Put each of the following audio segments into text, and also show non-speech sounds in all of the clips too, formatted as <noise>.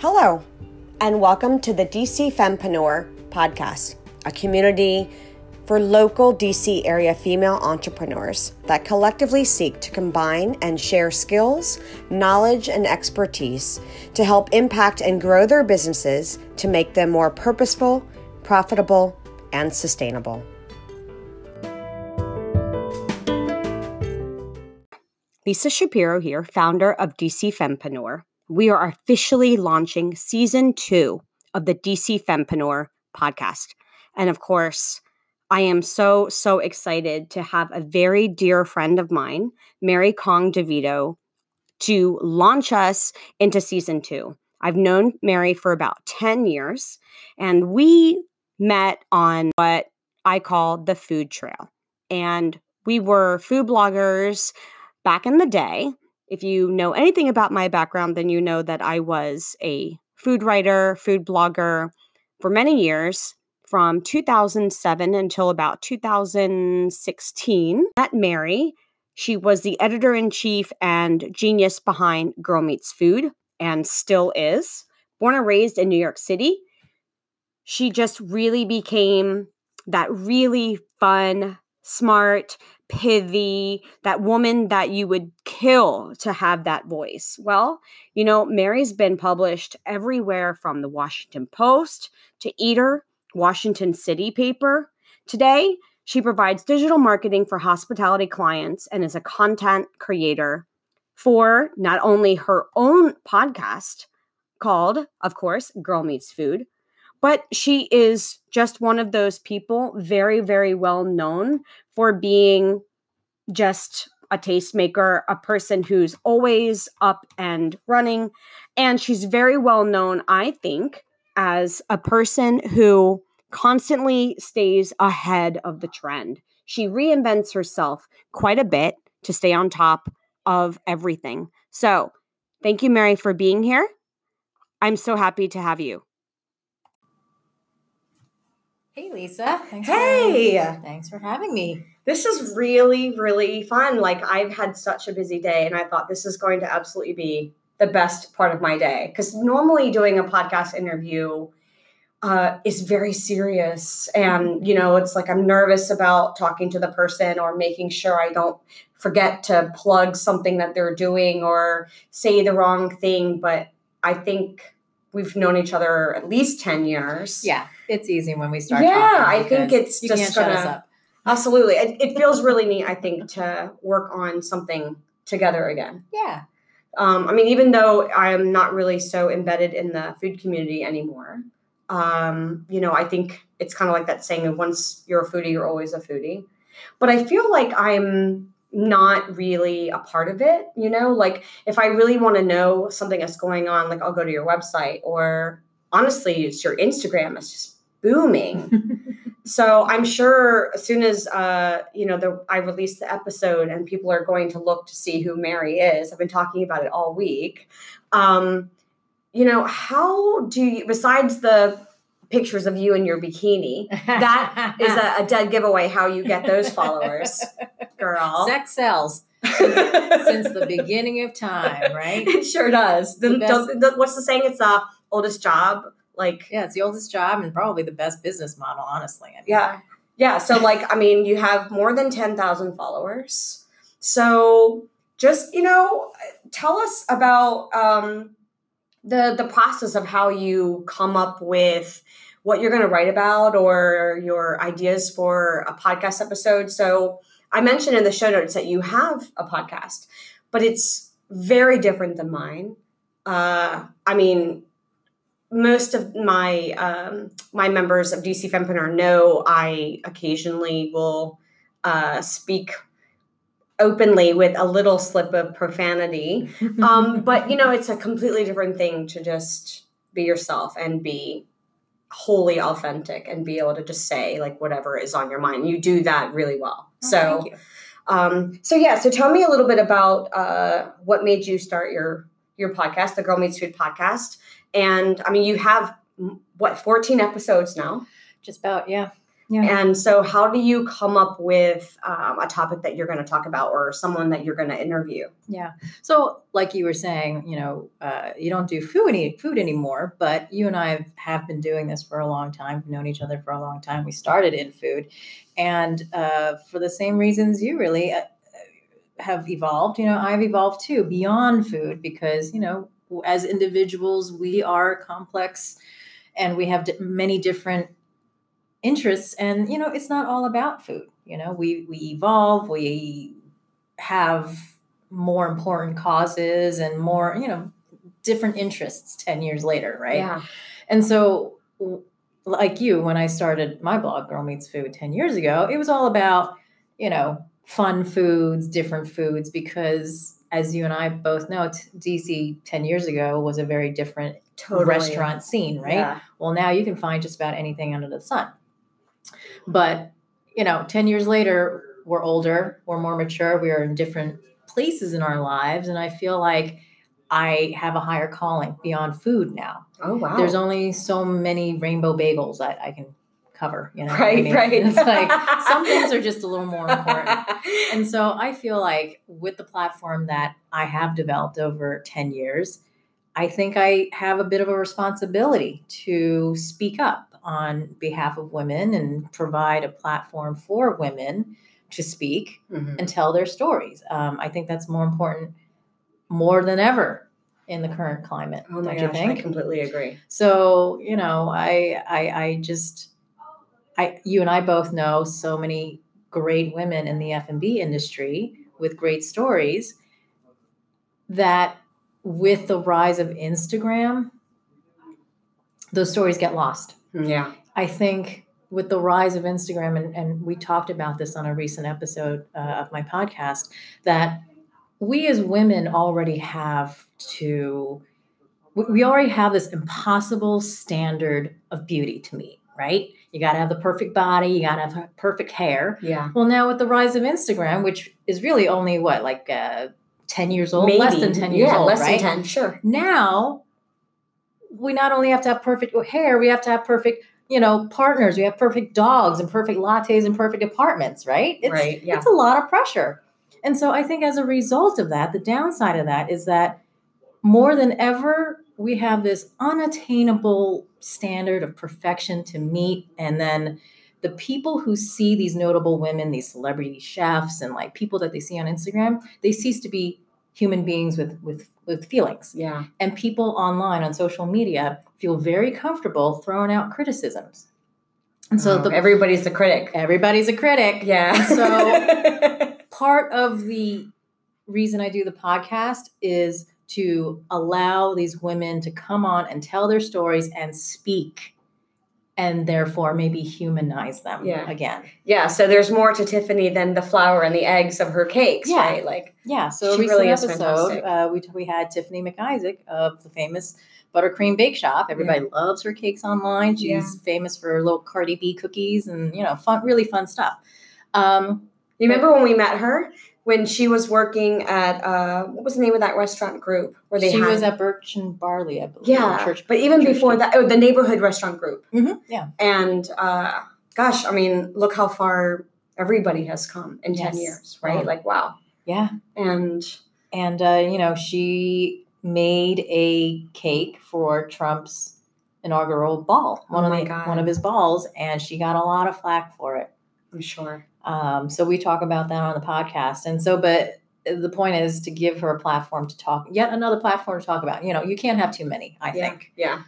Hello, and welcome to the DC Fempreneur podcast, a community for local DC area female entrepreneurs that collectively seek to combine and share skills, knowledge, and expertise to help impact and grow their businesses to make them more purposeful, profitable, and sustainable. Lisa Shapiro here, founder of DC Fempreneur we are officially launching season two of the DC Fempreneur podcast. And of course, I am so, so excited to have a very dear friend of mine, Mary Kong DeVito, to launch us into season two. I've known Mary for about 10 years, and we met on what I call the food trail. And we were food bloggers back in the day if you know anything about my background, then you know that I was a food writer, food blogger for many years from 2007 until about 2016 at Mary. She was the editor in chief and genius behind Girl Meets Food and still is. Born and raised in New York City, she just really became that really fun, smart, pithy, that woman that you would kill to have that voice. Well, you know, Mary's been published everywhere from the Washington Post to Eater, Washington City paper. Today, she provides digital marketing for hospitality clients and is a content creator for not only her own podcast called, of course, Girl Meets Food, but she is just one of those people, very, very well known for being just a tastemaker, a person who's always up and running. And she's very well known, I think, as a person who constantly stays ahead of the trend. She reinvents herself quite a bit to stay on top of everything. So, thank you, Mary, for being here. I'm so happy to have you. Hey, Lisa. Thanks hey. For, thanks for having me. This is really, really fun. Like, I've had such a busy day, and I thought this is going to absolutely be the best part of my day. Because normally, doing a podcast interview uh, is very serious. And, you know, it's like I'm nervous about talking to the person or making sure I don't forget to plug something that they're doing or say the wrong thing. But I think we've known each other at least 10 years. Yeah, it's easy when we start Yeah, I think it's just gonna Absolutely. It, it, feels really neat, I think, to work on something together again. Yeah. Um, I mean, even though I am not really so embedded in the food community anymore, um, you know, I think it's kind of like that saying once you're a foodie, you're always a foodie. But I feel like I'm not really a part of it you know like if i really want to know something that's going on like i'll go to your website or honestly it's your instagram is just booming <laughs> so i'm sure as soon as uh you know the i release the episode and people are going to look to see who mary is i've been talking about it all week um you know how do you besides the pictures of you in your bikini. That is a, a, dead giveaway how you get those followers, <laughs> girl. Sex sells. <laughs> Since, the beginning of time, right? It sure does. The, the the, what's the saying? It's the oldest job. Like yeah, it's the oldest job and probably the best business model. Honestly, I mean. yeah, yeah. So like, I mean, you have more than ten thousand followers. So just you know, tell us about um, the the process of how you come up with what you're going to write about or your ideas for a podcast episode. So I mentioned in the show notes that you have a podcast, but it's very different than mine. Uh, I mean, most of my um, my members of DC Fempreneur know I occasionally will uh, speak openly with a little slip of profanity. <laughs> Um, but you know, it's a completely different thing to just be yourself and be wholly authentic and be able to just say like whatever is on your mind. You do that really well. Oh, so, um, so yeah. So tell me a little bit about uh, what made you start your your podcast, the Girl Meets Food podcast. And I mean, you have what 14 episodes now? Just about, yeah. Yeah. And so, how do you come up with um, a topic that you're going to talk about or someone that you're going to interview? Yeah. So, like you were saying, you know, uh, you don't do food any food anymore, but you and I have, have been doing this for a long time. We've known each other for a long time. We started in food, and uh, for the same reasons you really uh, have evolved. You know, I've evolved too beyond food because you know, as individuals, we are complex, and we have di- many different interests and you know it's not all about food you know we we evolve we have more important causes and more you know different interests 10 years later right Yeah. and so like you when i started my blog girl meets food 10 years ago it was all about you know fun foods different foods because as you and i both know dc 10 years ago was a very different Totally. restaurant scene right Yeah. well, now you can find just about anything under the sun. But, you know, 10 years later, we're older, we're more mature, we are in different places in our lives. And I feel like I have a higher calling beyond food now. Oh, wow. There's only so many rainbow bagels that I can cover, you know? what I right, mean? right. It's like some things are just a little more important. <laughs> And so I feel like with the platform that I have developed over 10 years, I think I have a bit of a responsibility to speak up on behalf of women and provide a platform for women to speak Mhm. and tell their stories. Um, I think that's more important more than ever in the current climate. Oh my don't you gosh, I completely agree. So, you know, I I I just I you and I both know so many great women in the F&B industry with great stories that with the rise of Instagram those stories get lost. Yeah. I think with the rise of Instagram, and, and we talked about this on a recent episode uh, of my podcast, that we as women already have to, we- already have this impossible standard of beauty to meet, right? You got to have the perfect body, you got to have perfect hair. Yeah. Well, now with the rise of Instagram, which is really only what, like uh, 10 years old, less than 10 years yeah, old, less right? than 10, sure. now we not only have to have perfect hair, we have to have perfect, you know, partners. We have perfect dogs and perfect lattes and perfect apartments, right? It's, right. Yeah. it's a lot of pressure. And so I think as a result of that, the downside of that is that more than ever, we have this unattainable standard of perfection to meet. And then the people who see these notable women, these celebrity chefs, and like people that they see on Instagram, they cease to be human beings with with with feelings yeah. and people online on social media feel very comfortable throwing out criticisms. And so Oh, the everybody's a critic. everybody's a critic. Yeah. So- <laughs> Part of the reason I do the podcast is to allow these women to come on and tell their stories and speak and therefore maybe humanize them Yeah. again. yeah. So there's more to Tiffany than the flour and the eggs of her cakes, Yeah. right? Like, Yeah, so a She recent really is episode, uh, we we had Tiffany McIsaac of the famous Buttercream Bake Shop. Everybody loves her cakes online. She's Yeah. famous for her little Cardi B cookies and you know, fun, really fun stuff. Um, you remember when we met her? When she was working at, uh, what was the name of that restaurant group where they she had? was at Birch and Barley, I believe. yeah. Church, but even Church before Street. that, oh, the neighborhood restaurant group. Mhm, yeah, And uh, gosh, I mean, look how far everybody has come in 10 years, right? Like, wow. yeah. And And uh, you know, she made a cake for Trump's inaugural ball, one Oh of the, God. one of his balls, and she got a lot of flack for it. I'm sure. Um, so we talk about that on the podcast. And so, but the point is to give her a platform to talk, yet another platform to talk about. You know, you can't have too many, I Yeah. think. Yeah.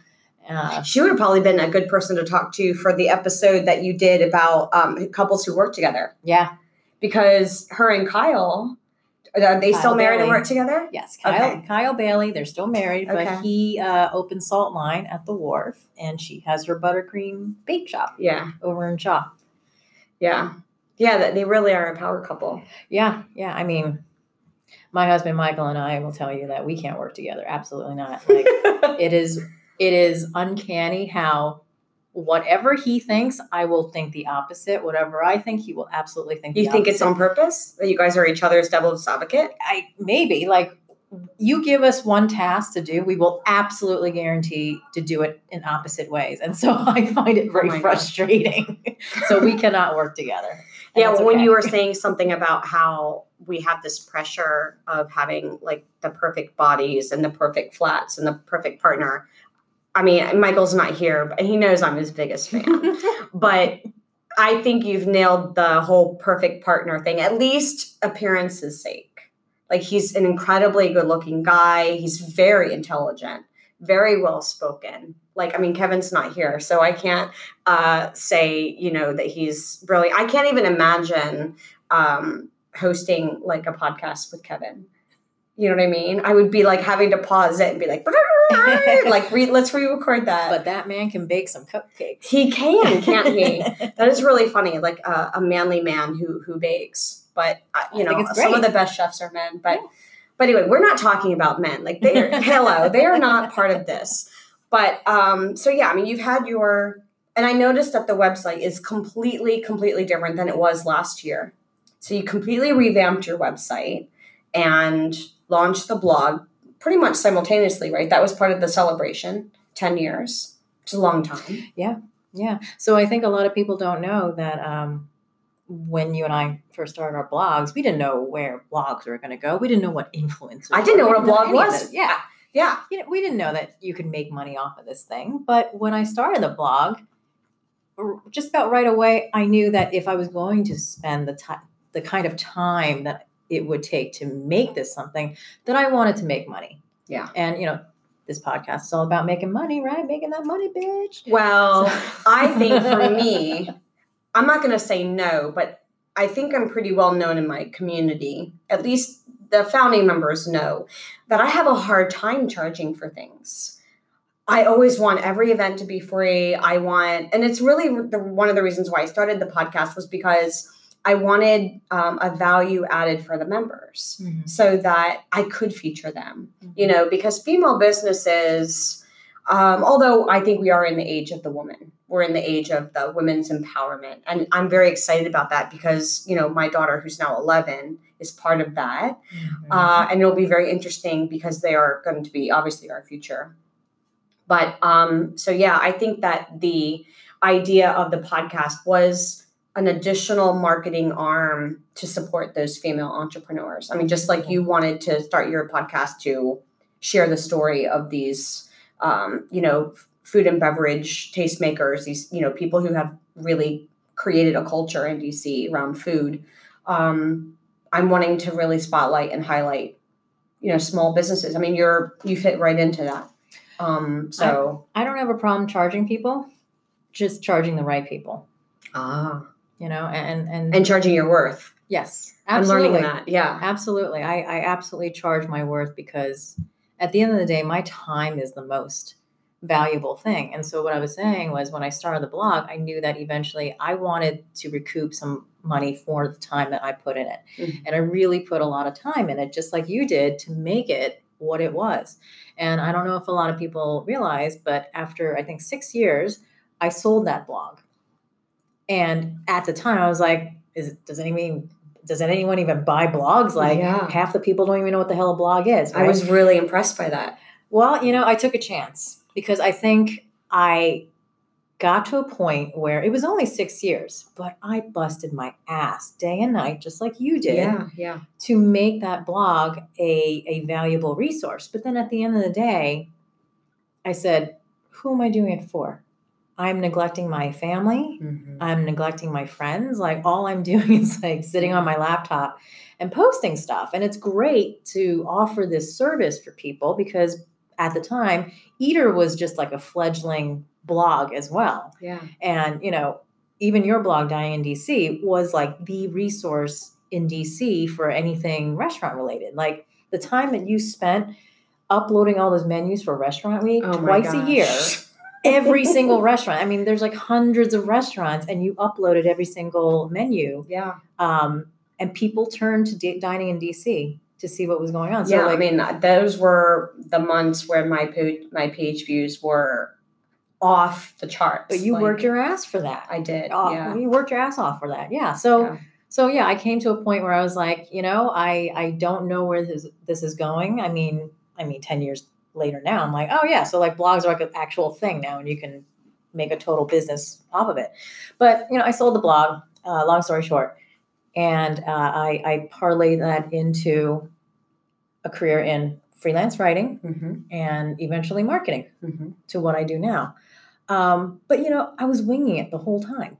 Uh, She would have probably been a good person to talk to for the episode that you did about um, couples who work together yeah. because her and Kyle, are they still Kyle married and work together? Yes. Kyle, Okay. Kyle Bailey, they're still married, Okay. but he uh, opened Salt Line at the wharf and she has her buttercream bake shop Yeah. over in Shaw. Yeah. Yeah. that- They really are a power couple. Yeah. Yeah. I mean, my husband Michael and I will tell you that we can't work together. Absolutely not. <laughs> Like, it is it is uncanny how whatever he thinks i will think the opposite whatever i think he will absolutely think you think it's on purpose that you guys are each other's devil's advocate? i maybe like you give us one task to do, we will absolutely guarantee to do it in opposite ways. And so <laughs> I find it oh very Oh frustrating. <laughs> so we cannot work together. Yeah, it's when you were saying something about how we have this pressure of having like the perfect bodies and the perfect flats and the perfect partner. I mean, Michael's not here, but he knows I'm his biggest fan. <laughs> but I think you've nailed the whole perfect partner thing, at least appearance's sake. Like he's an incredibly good looking guy. He's very intelligent, very well spoken. Like, I mean, Kevin's not here, so I can't uh, say, you know, that he's brilliant. I can't even imagine um, hosting like a podcast with Kevin. You know what I mean? I would be like having to pause it and be like, <laughs> like, re- let's re-record that. but that man can bake some cupcakes. he can, can't he? <laughs> that is really funny. Like uh, a manly man who who bakes. But uh, you I know, some of the best chefs are men. But Yeah. but anyway, we're not talking about men. Like they are <laughs> hello, they are not part of this. But um, so yeah, I mean, you've had your, and I noticed that the website is completely, completely different than it was last year. So you completely revamped your website and launched the blog pretty much simultaneously, right? That was part of the celebration, ten years. It's a long time. Yeah. Yeah. So I think a lot of people don't know that um, when you and I first started our blogs, we didn't know where blogs were going to go. We didn't know what influencers. I didn't know what a blog was. Yeah. Yeah. You know, we didn't know that you could make money off of this thing. But when I started the blog, just about right away, I knew that if I was going to spend the time, the kind of time that it would take to make this something, that I wanted to make money. Yeah. And you know, this podcast is all about making money, right? Making that money, bitch. Well, So- I think for <laughs> me, I'm not going to say no, but I think I'm pretty well known in my community. At least the founding members know that I have a hard time charging for things. I always want every event to be free. I want, and it's really the, one of the reasons why I started the podcast was because I wanted um, a value added for the members so that I could feature them you know, because female businesses, um, although I think we are in the age of the woman, we're in the age of the women's empowerment. And I'm very excited about that because, you know, my daughter, who's now 11, is part of that. Mhm. Uh, and it'll be very interesting because they are going to be obviously our future. But um, so, yeah, I think that the idea of the podcast was an additional marketing arm to support those female entrepreneurs. I mean, just like you wanted to start your podcast to share the story of these, um, you know, food and beverage tastemakers, these, you know, people who have really created a culture in DC around food. Um, I'm wanting to really spotlight and highlight, you know, small businesses. I mean, you're you fit right into that. Um, so I don't have a problem charging people, just charging the right people. ah, You know, and and, and charging your worth. yes, I'm absolutely. learning that. Yeah. Absolutely. I, I absolutely charge my worth because at the end of the day, my time is the most valuable thing. And so what I was saying was when I started the blog, I knew that eventually I wanted to recoup some money for the time that I put in it. Mhm. And I really put a lot of time in it, just like you did, to make it what it was. And I don't know if a lot of people realize, but after I think six years, I sold that blog. And at the time, I was like, is, does anyone does anyone even buy blogs? Like Yeah. half the people don't even know what the hell a blog is. I was really impressed by that. Well, you know, I took a chance because I think I got to a point where it was only six years, but I busted my ass day and night, just like you did, Yeah, yeah. to make that blog a, a valuable resource. But then at the end of the day, I said, who am I doing it for? I'm neglecting my family. Mhm. I'm neglecting my friends. Like all I'm <laughs> doing is like sitting on my laptop and posting stuff. And it's great to offer this service for people because at the time, Eater was just like a fledgling blog as well. Yeah. And, you know, even your blog, Dining in DC, was like the resource in DC for anything restaurant related. Like the time that you spent uploading all those menus for Restaurant Week Oh twice a year every <laughs> single restaurant. I mean, there's like hundreds of restaurants, and you uploaded every single menu. Yeah. Um, and people turned to d- dining in DC to see what was going on. So, yeah, like, I mean, those were the months where my page, my page views were off the charts. but you Like, worked your ass for that. I did. Oh, yeah. You worked your ass off for that. Yeah. So, Yeah. so yeah, I came to a point where I was like, you know, I I don't know where this this is going. I mean, I mean, ten years later now, I'm like, oh yeah, so like blogs are like an actual thing now, and you can make a total business off of it. But you know, I sold the blog. Uh, long story short, and uh, I I parlayed that into a career in freelance writing Mm-hmm. and eventually marketing Mm-hmm. to what I do now. Um, but you know, I was winging it the whole time.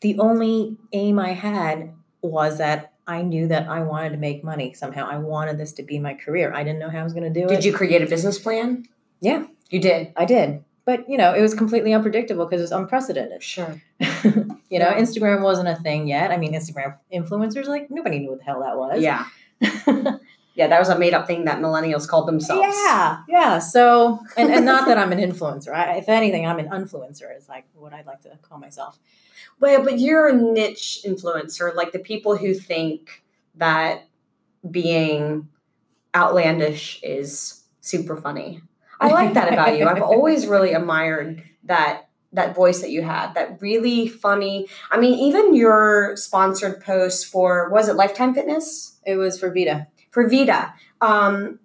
The only aim I had was that I knew that I wanted to make money somehow. I wanted this to be my career. I didn't know how I was going to do it. Did you create a business plan? Yeah, You did. I did. But you know, it was completely unpredictable because it was unprecedented. Sure. <laughs> you know, Yeah. Instagram wasn't a thing yet. I mean, Instagram influencers, like nobody knew what the hell that was. Yeah. <laughs> Yeah, that was a made up thing that millennials called themselves. Yeah, yeah. So, and, and not that I'm an influencer. I, if anything, I'm an influencer. Is like what I'd like to call myself. Well, but you're a niche influencer, like the people who think that being outlandish is super funny. I like that about you. I've always really admired that that voice that you had, that really funny. I mean, even your sponsored posts for was it Lifetime Fitness It was for Vida. For Vida. Um,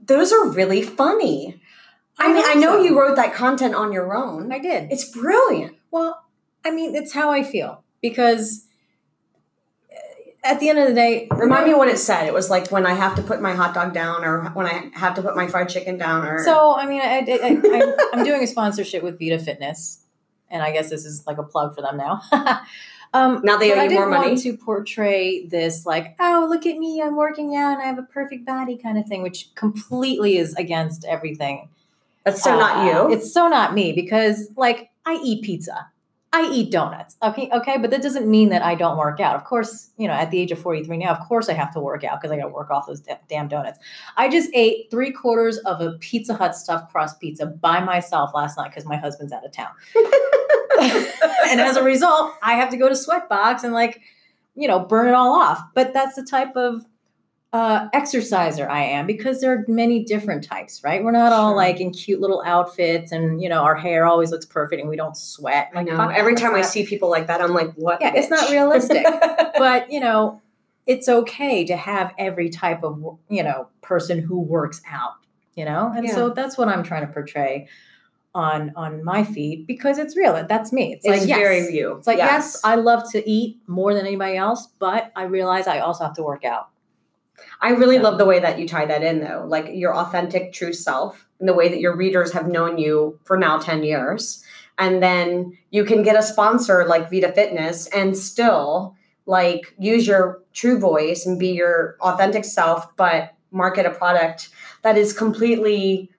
those are really funny. I, mean, I know so. you wrote that content on your own. I did. It's brilliant. Well, I mean, it's how I feel because uh, at the end of the day, Remind me what it said. It was like when I have to put my hot dog down, or when I have to put my fried chicken down, or So, I mean, I, I, I, I'm doing a sponsorship with Vida Fitness, and I guess this is like a plug for them now. <laughs> um, now they owe I didn't more money. want to portray this like, oh, look at me, I'm working out and I have a perfect body kind of thing, which completely is against everything. That's so Uh, not you. It's so not me because, like, I eat pizza. I eat donuts. Okay, okay, but that doesn't mean that I don't work out. Of course, you know, at the age of 43 now, of course I have to work out because I got to work off those da- damn donuts. I just ate three quarters of a Pizza Hut stuffed crust pizza by myself last night because my husband's out of town. <laughs> <laughs> and as a result, I have to go to Sweatbox and like, you know, burn it all off. But that's the type of uh, exerciser I am because there are many different types, right? We're not all like in cute little outfits and you know our hair always looks perfect and we don't sweat. I know. Every time I see people like that, I'm like, what? Yeah, it's not realistic. <laughs> but you know, it's okay to have every type of you know person who works out. You know, and so that's what I'm trying to portray on on my feed because it's real. That's me. It's, it's like yes, very you. it's like yes, I love to eat more than anybody else, but I realize I also have to work out. I really So- love the way that you tie that in, though, like your authentic, true self, and the way that your readers have known you for now 10 years. And then you can get a sponsor like Vida Fitness and still like use your true voice and be your authentic self, but market a product that is completely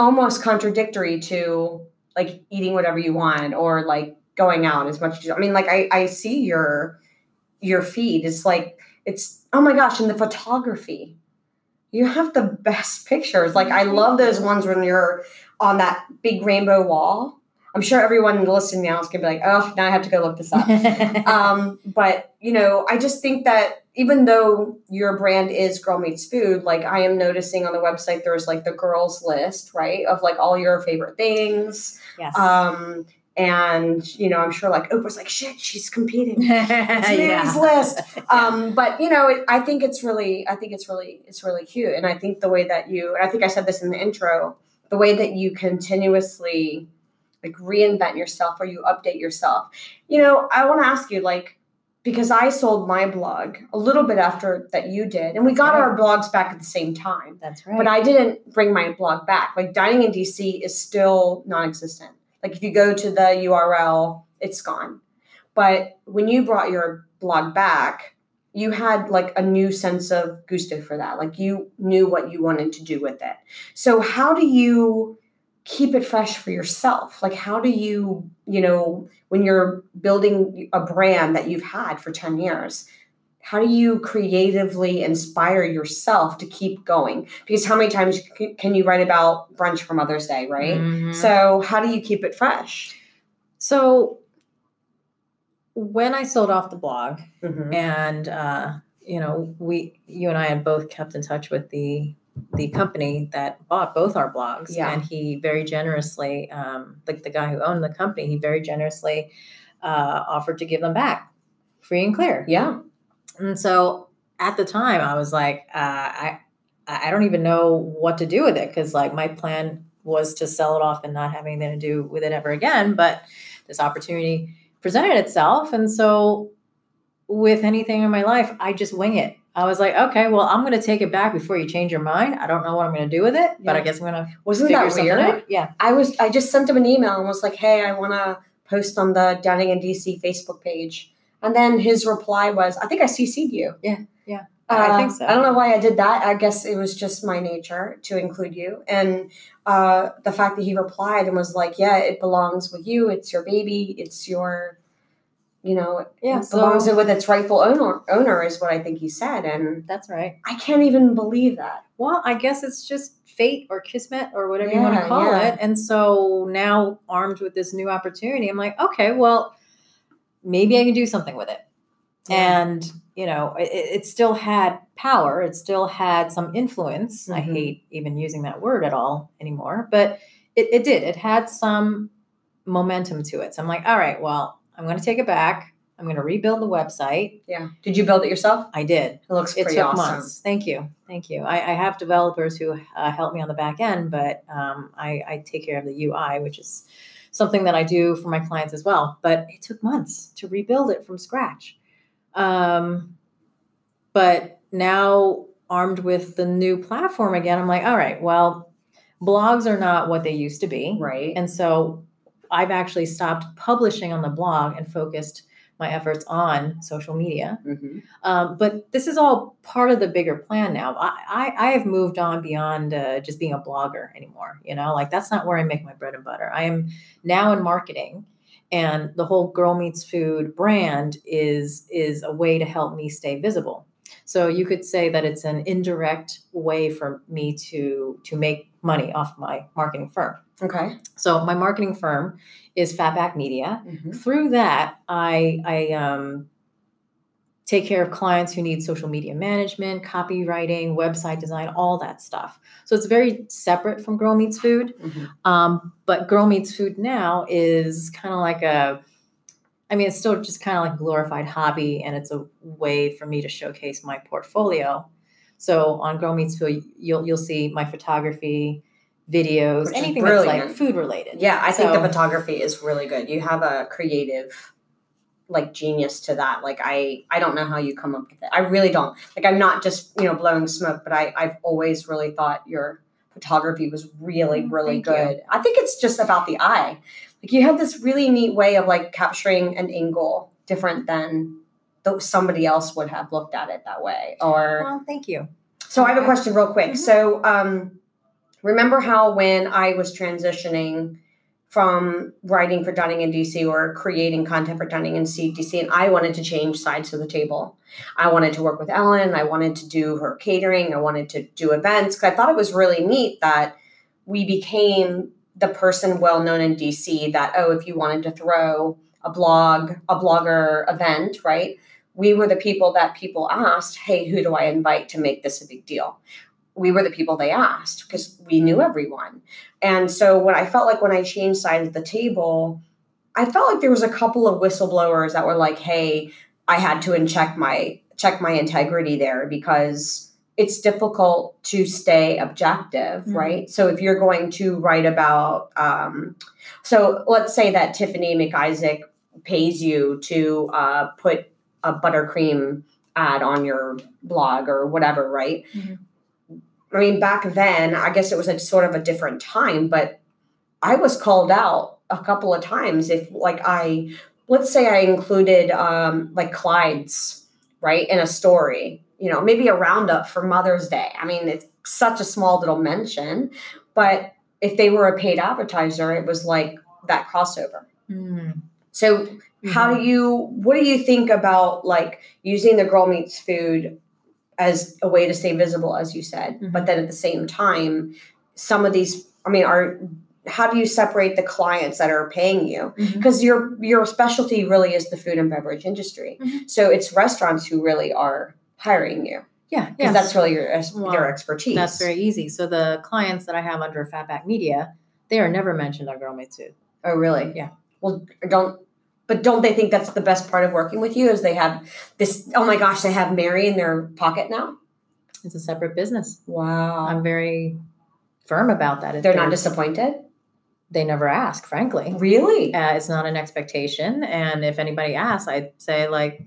almost contradictory to like eating whatever you want or like going out as much as you I mean, like I, I see your your feed. It's like it's oh my gosh, and the photography. You have the best <laughs> pictures. Like I love those ones when you're on that big rainbow wall. I'm sure everyone listening now is gonna be like, oh, now I have to go look this up. <laughs> um, but you know, I just think that even though your brand is Girl Meets Food, like I am noticing on the website, there's like the girls list, right, of like all your favorite things. yes. Um, and you know, I'm sure like Oprah's like, shit, she's competing. <laughs> Yeah. list. <laughs> Um, but you know, it, I think it's really, I think it's really, it's really cute. And I think the way that you, I think I said this in the intro, the way that you continuously like reinvent yourself or you update yourself. You know, I want to ask you like, because I sold my blog a little bit after that you did, and we got Right. our blogs back at the same time. That's right. But I didn't bring my blog back. Like dining in DC is still non-existent. Like if you go to the URL, it's gone. But when you brought your blog back, you had like a new sense of gusto for that. Like you knew what you wanted to do with it. So how do you keep it fresh for yourself? Like how do you, you know, when you're building a brand that you've had for 10 years, how do you creatively inspire yourself to keep going? Because how many times can you write about brunch for Mother's Day, right? Mhm. So how do you keep it fresh? So when I sold off the blog, Mhm. and uh, you know, we, you and I had both kept in touch with the the company that bought both our blogs, Yeah. and he very generously, um, the the guy who owned the company, he very generously uh, offered to give them back. free and clear. Yeah. And so at the time, I was like, uh, I I don't even know what to do with it because like my plan was to sell it off and not have anything to do with it ever again. But this opportunity presented itself, and so with anything in my life, I just wing it. I was like, okay, well, I'm going to take it back before you change your mind. I don't know what I'm going to do with it, but I guess I'm going to Wasn't that weird? out. Yeah. I was I just sent him an email and was like, "Hey, I want to post on the Dining in DC Facebook page." And then his reply was, "I think I CC'd you." Yeah, yeah. Uh, I think so. I don't know why I did that. I guess it was just my nature to include you, and uh, the fact that he replied and was like, "Yeah, it belongs with you. It's your baby. It's your." You know, Yeah, it belongs so- with its rightful owner. Owner is what I think he said, and That's right. I can't even believe that. Well, I guess it's just fate or kismet or whatever you want to call yeah. it. And so now, armed with this new opportunity, I'm like, okay, well, maybe I can do something with it. Yeah. And, you know, it, it still had power, it still had some influence. I Mhm. hate even using that word at all anymore, but it, it did. It had some momentum to it. So I'm like, all right, well, I'm going to take it back. I'm going to rebuild the website. Yeah. Did you build it yourself? I did It looks it pretty took awesome. months. Thank you, thank you. I, I have developers who uh, help me on the back end, but um, I, I take care of the UI, which is something that I do for my clients as well. But it took months to rebuild it from scratch. Um, but now, armed with the new platform again, I'm like, all right, well, blogs are not what they used to be, Right. and so I've actually stopped publishing on the blog and focused my efforts on social media. hmm Um, but this is all part of the bigger plan now. I, I, I have moved on beyond uh, just being a blogger anymore. You know, like that's not where I make my bread and butter. I am now in marketing, and the whole Girl Meets Food brand is is a way to help me stay visible. So you could say that it's an indirect way for me to to make money off my marketing firm. Okay. So my marketing firm is Fatback Media Mhm. through that i i um take care of clients who need social media management copywriting website design all that stuff so it's very separate from girl meets food Mhm. um, but girl meets food now is kind of like a i mean it's still just kind of like a glorified hobby and it's a way for me to showcase my portfolio so on girl meets food you'll you'll see my photography videos anything that's like food related Yeah, I think the photography is really good. You have a creative like genius to that. Like I I don't know how you come up with it. I really don't. Like I'm not just, you know, blowing smoke, but I I've always really thought your photography was really Mm, really thank you. good. I think it's just about the eye. Like you have this really neat way of like capturing an angle different than though somebody else would have looked at it that way or well thank you So I have a question real quick. Mhm. So um remember how when I was transitioning from writing for Dining in DC or creating content for Dunning and C- DC and I wanted to change sides of the table. I wanted to work with Ellen, I wanted to do her catering, I wanted to do events cuz I thought it was really neat that we became the person well known in DC that oh if you wanted to throw a blog, a blogger event, right? we were the people that people asked, hey, who do I invite to make this a big deal? We were the people they asked because we knew everyone. And so when I felt like when I changed sides at the table, I felt like there was a couple of whistleblowers that were like, hey, I had to check my check my integrity there because it's difficult to stay objective, Mhm. right? So if you're going to write about, um, so let's say that Tiffany McIsaac pays you to uh, put a buttercream ad on your blog or whatever, right? Mhm. I mean, back then, I guess it was a sort of a different time, but I was called out a couple of times if, like, I, let's say I included, um, like, Clyde's, right, in a story, you know, maybe a roundup for Mother's Day. I mean, it's such a small little mention, but if they were a paid advertiser, it was like that crossover. Mm. So how do you what do you think about like using the girl meets food as a way to stay visible as you said Mhm. but then at the same time some of these i mean are how do you separate the clients that are paying you because your your specialty really is the food and beverage industry Mhm. so it's restaurants who really are hiring you Yeah, because yeah. that's really your Well, your expertise That's very easy. So the clients that I have under Fatback Media, they are never mentioned on Girl Meets Food. oh really Yeah. well don't But don't they think that's the best part of working with you? Is they have this? Oh my gosh, they have Mary in their pocket now. It's a separate business. Wow, I'm very firm about that. They're not they're- disappointed. They never ask, frankly. Really? Uh, it's not an expectation. And if anybody asks, I'd say, like,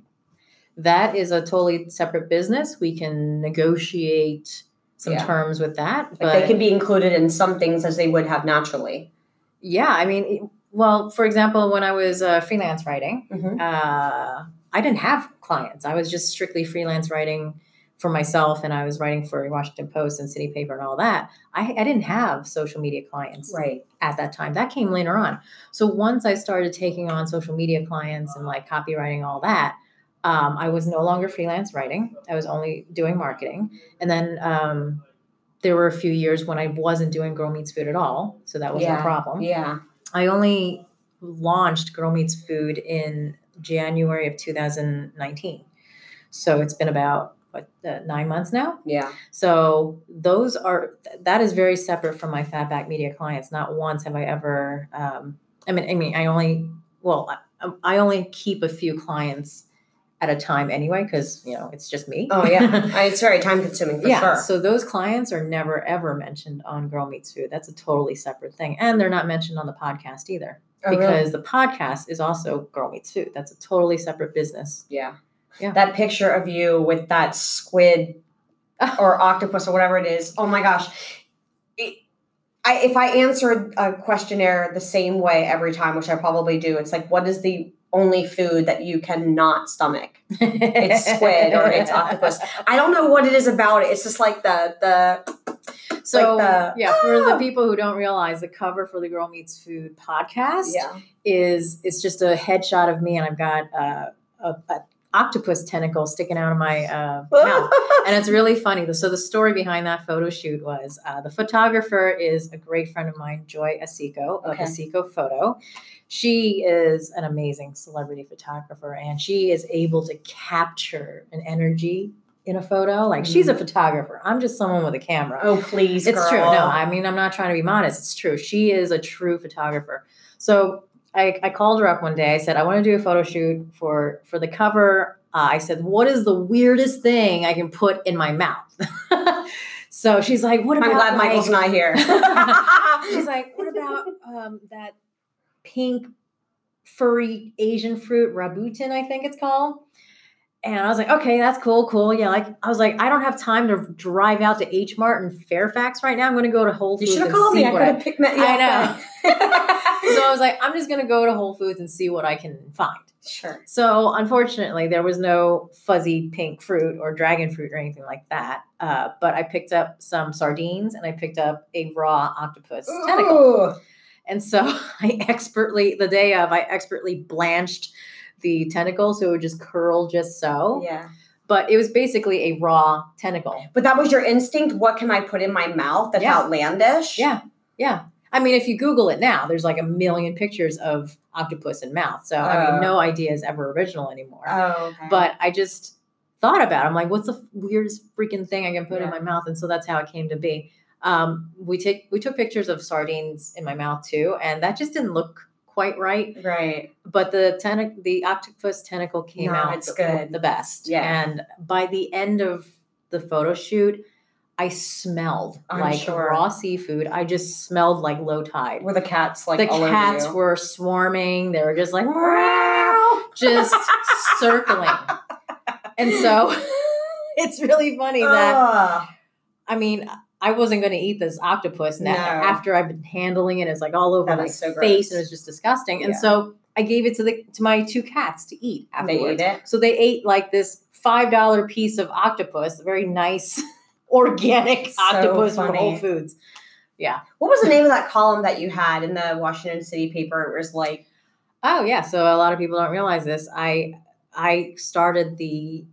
that is a totally separate business. We can negotiate some Yeah. terms with that. Like But they can be included in some things as they would have naturally. yeah, I mean, well, for example, when I was uh, freelance writing, Mhm. uh, I didn't have clients. I was just strictly freelance writing for myself, and I was writing for Washington Post and City Paper and all that. I, I didn't have social media clients Right. at that time. That came later on. So once I started taking on social media clients and like copywriting, all that, um, I was no longer freelance writing. I was only doing marketing. And then um, there were a few years when I wasn't doing Girl Meets Food at all. So that wasn't Yeah. a problem. Yeah. I only launched Girl Meets Food in January of 2019. So it's been about what uh, nine months now. Yeah. So those are th- that is very separate from my Fatback Media clients. Not once have I ever. Um, I mean, I mean, I only well, I, I only keep a few clients at a time anyway because you know it's just me. Oh yeah. <laughs> It's very time consuming for yeah. sure. So those clients are never ever mentioned on Girl Meets Food. That's a totally separate thing, and they're not mentioned on the podcast either Oh, really? because the podcast is also Girl Meets Food. That's a totally separate business. Yeah. Yeah. That picture of you with that squid <laughs> or octopus or whatever it is. Oh my gosh. It- I, if I answered a questionnaire the same way every time, which I probably do, it's like, what is the only food that you cannot stomach? It's squid or it's <laughs> octopus. I don't know what it is about it. It's just like the the So the- yeah, for the Ah! people who don't realize, the cover for the Girl Meets Food podcast yeah. is it's just a headshot of me, and I've got uh, a, a octopus tentacle sticking out of my uh, <laughs> mouth, and it's really funny. So the story behind that photo shoot was uh, the photographer is a great friend of mine, Joy Asico of Okay. Asico Photo. She is an amazing celebrity photographer, and she is able to capture an energy in a photo. Like she's a photographer. I'm just someone with a camera. oh please, It's true. No, I mean, I'm not trying to be modest. It's true. She is a true photographer. So I, I called her up one day. I said, I want to do a photo shoot for for the cover. Uh, I said, what is the weirdest thing I can put in my mouth? <laughs> so she's like, what about I'm glad like- Michael's not here. <laughs> She's like, what <laughs> about um, that pink furry Asian fruit, rambutan, I think it's called. And I was like, okay, that's cool, cool. Yeah, like I was like, I don't have time to drive out to H Mart in Fairfax right now. I'm going to go to Whole Foods. you should have called me. I could have picked that. I know. <laughs> so I was like, I'm just going to go to Whole Foods and see what I can find. sure. So unfortunately, there was no fuzzy pink fruit or dragon fruit or anything like that. Uh, but I picked up some sardines and I picked up a raw octopus tentacle. And so <laughs> I expertly, the day of, I expertly blanched the tentacle so it would just curl just so. Yeah. But it was basically a raw tentacle. But that was your instinct. What can I put in my mouth that's Yeah. outlandish? Yeah. Yeah. I mean, if you Google it now, there's like a million pictures of octopus in mouth. So, I Oh. mean, no idea is ever original anymore. Oh, okay. but I just thought about it. I'm like, what's the weirdest freaking thing I can put in my mouth? And so that's how it came to be. Um, we take we took pictures of sardines in my mouth too, and that just didn't look quite right. right. But the tentac- the octopus tentacle came No, out it's the, good. the best. Yeah. And by the end of the photo shoot, I smelled I'm like sure. raw seafood. I just smelled like low tide. Were the cats like the all cats were swarming. They were just like just <laughs> circling. And so <laughs> it's really funny that. I mean, I wasn't going to eat this octopus now No. after I've been handling it. It's like all over That my so face, gross. and it was just disgusting. And Yeah. so I gave it to the to my two cats to eat they afterwards. ate it. So they ate like this five dollar piece of octopus, a very nice <laughs> organic So octopus from. Whole Foods. Yeah. What was the name of that column that you had in the Washington City paper? It was like, Oh yeah, so a lot of people don't realize this. I I started the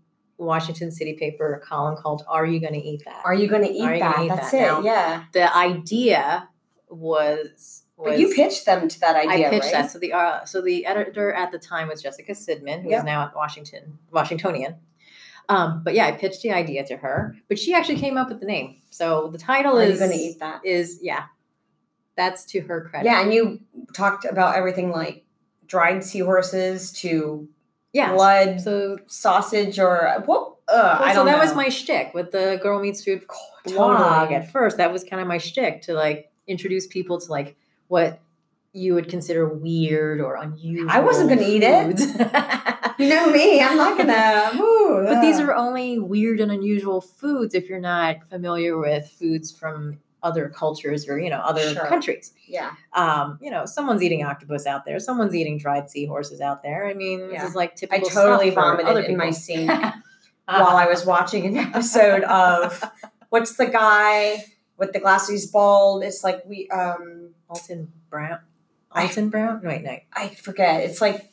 Washington City paper column called "Are You Going to Eat That?" "Are you going to eat Are that?" eat That's that it. now? Yeah. the idea was, was But you pitched them to that idea, I pitched right? that. So the uh, so the editor at the time was Jessica Sidman, who is Yep. now at Washington Washingtonian. Um, but yeah, I pitched the idea to her, but she actually came up with the name. So the title Are you is going to eat that? is yeah, that's to her credit. Yeah, and you talked about everything like dried seahorses to Yeah. blood So, sausage or what? Uh, well, I so that know. was my shtick with the girl meets food <sighs> Totally. blog. At first, that was kind of my shtick to like introduce people to like what you would consider weird or unusual. I wasn't gonna eat it. <laughs> You know me. I'm not gonna. <laughs> Ooh, But these are only weird and unusual foods if you're not familiar with foods from other cultures or you know other Sure. countries. yeah. Um, you know, someone's eating octopus out there. Someone's eating dried seahorses out there. I mean, Yeah. this is like typical. I totally stuff for other vomited in my sink <laughs> while I was watching an episode of what's the guy with the glasses bald? It's like we um Alton Brown. I- Alton Brown. Wait, no. I forget. It's like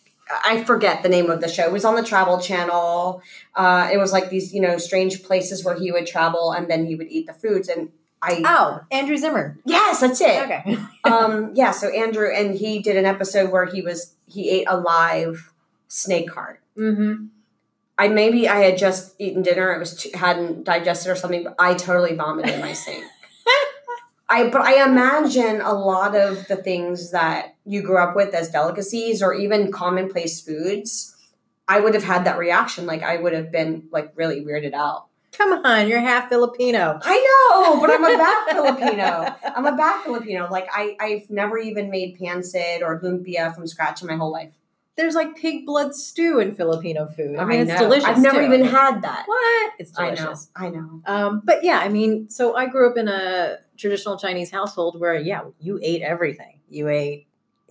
I forget the name of the show. It was on the Travel Channel. Uh, it was like these, you know, strange places where he would travel and then he would eat the foods. And I, Oh, Andrew Zimmern. yes, that's it. Okay. <laughs> um, yeah. So Andrew and he did an episode where he was he ate a live snake heart. mm-hmm. I maybe I had just eaten dinner. It was too, hadn't digested or something. But I totally vomited in my sink. <laughs> I but I imagine a lot of the things that you grew up with as delicacies or even commonplace foods, I would have had that reaction. Like I would have been like really weirded out. Come on, you're half Filipino. I know, but I'm a bad Filipino. I'm a bad Filipino. Like I, I've never even made pancit or lumpia from scratch in my whole life. There's like pig blood stew in Filipino food. I mean, it's delicious. I've never too. even had that. What? It's I delicious. know. I know. Um, but yeah, I mean, so I grew up in a traditional Chinese household where, yeah, you ate everything. You ate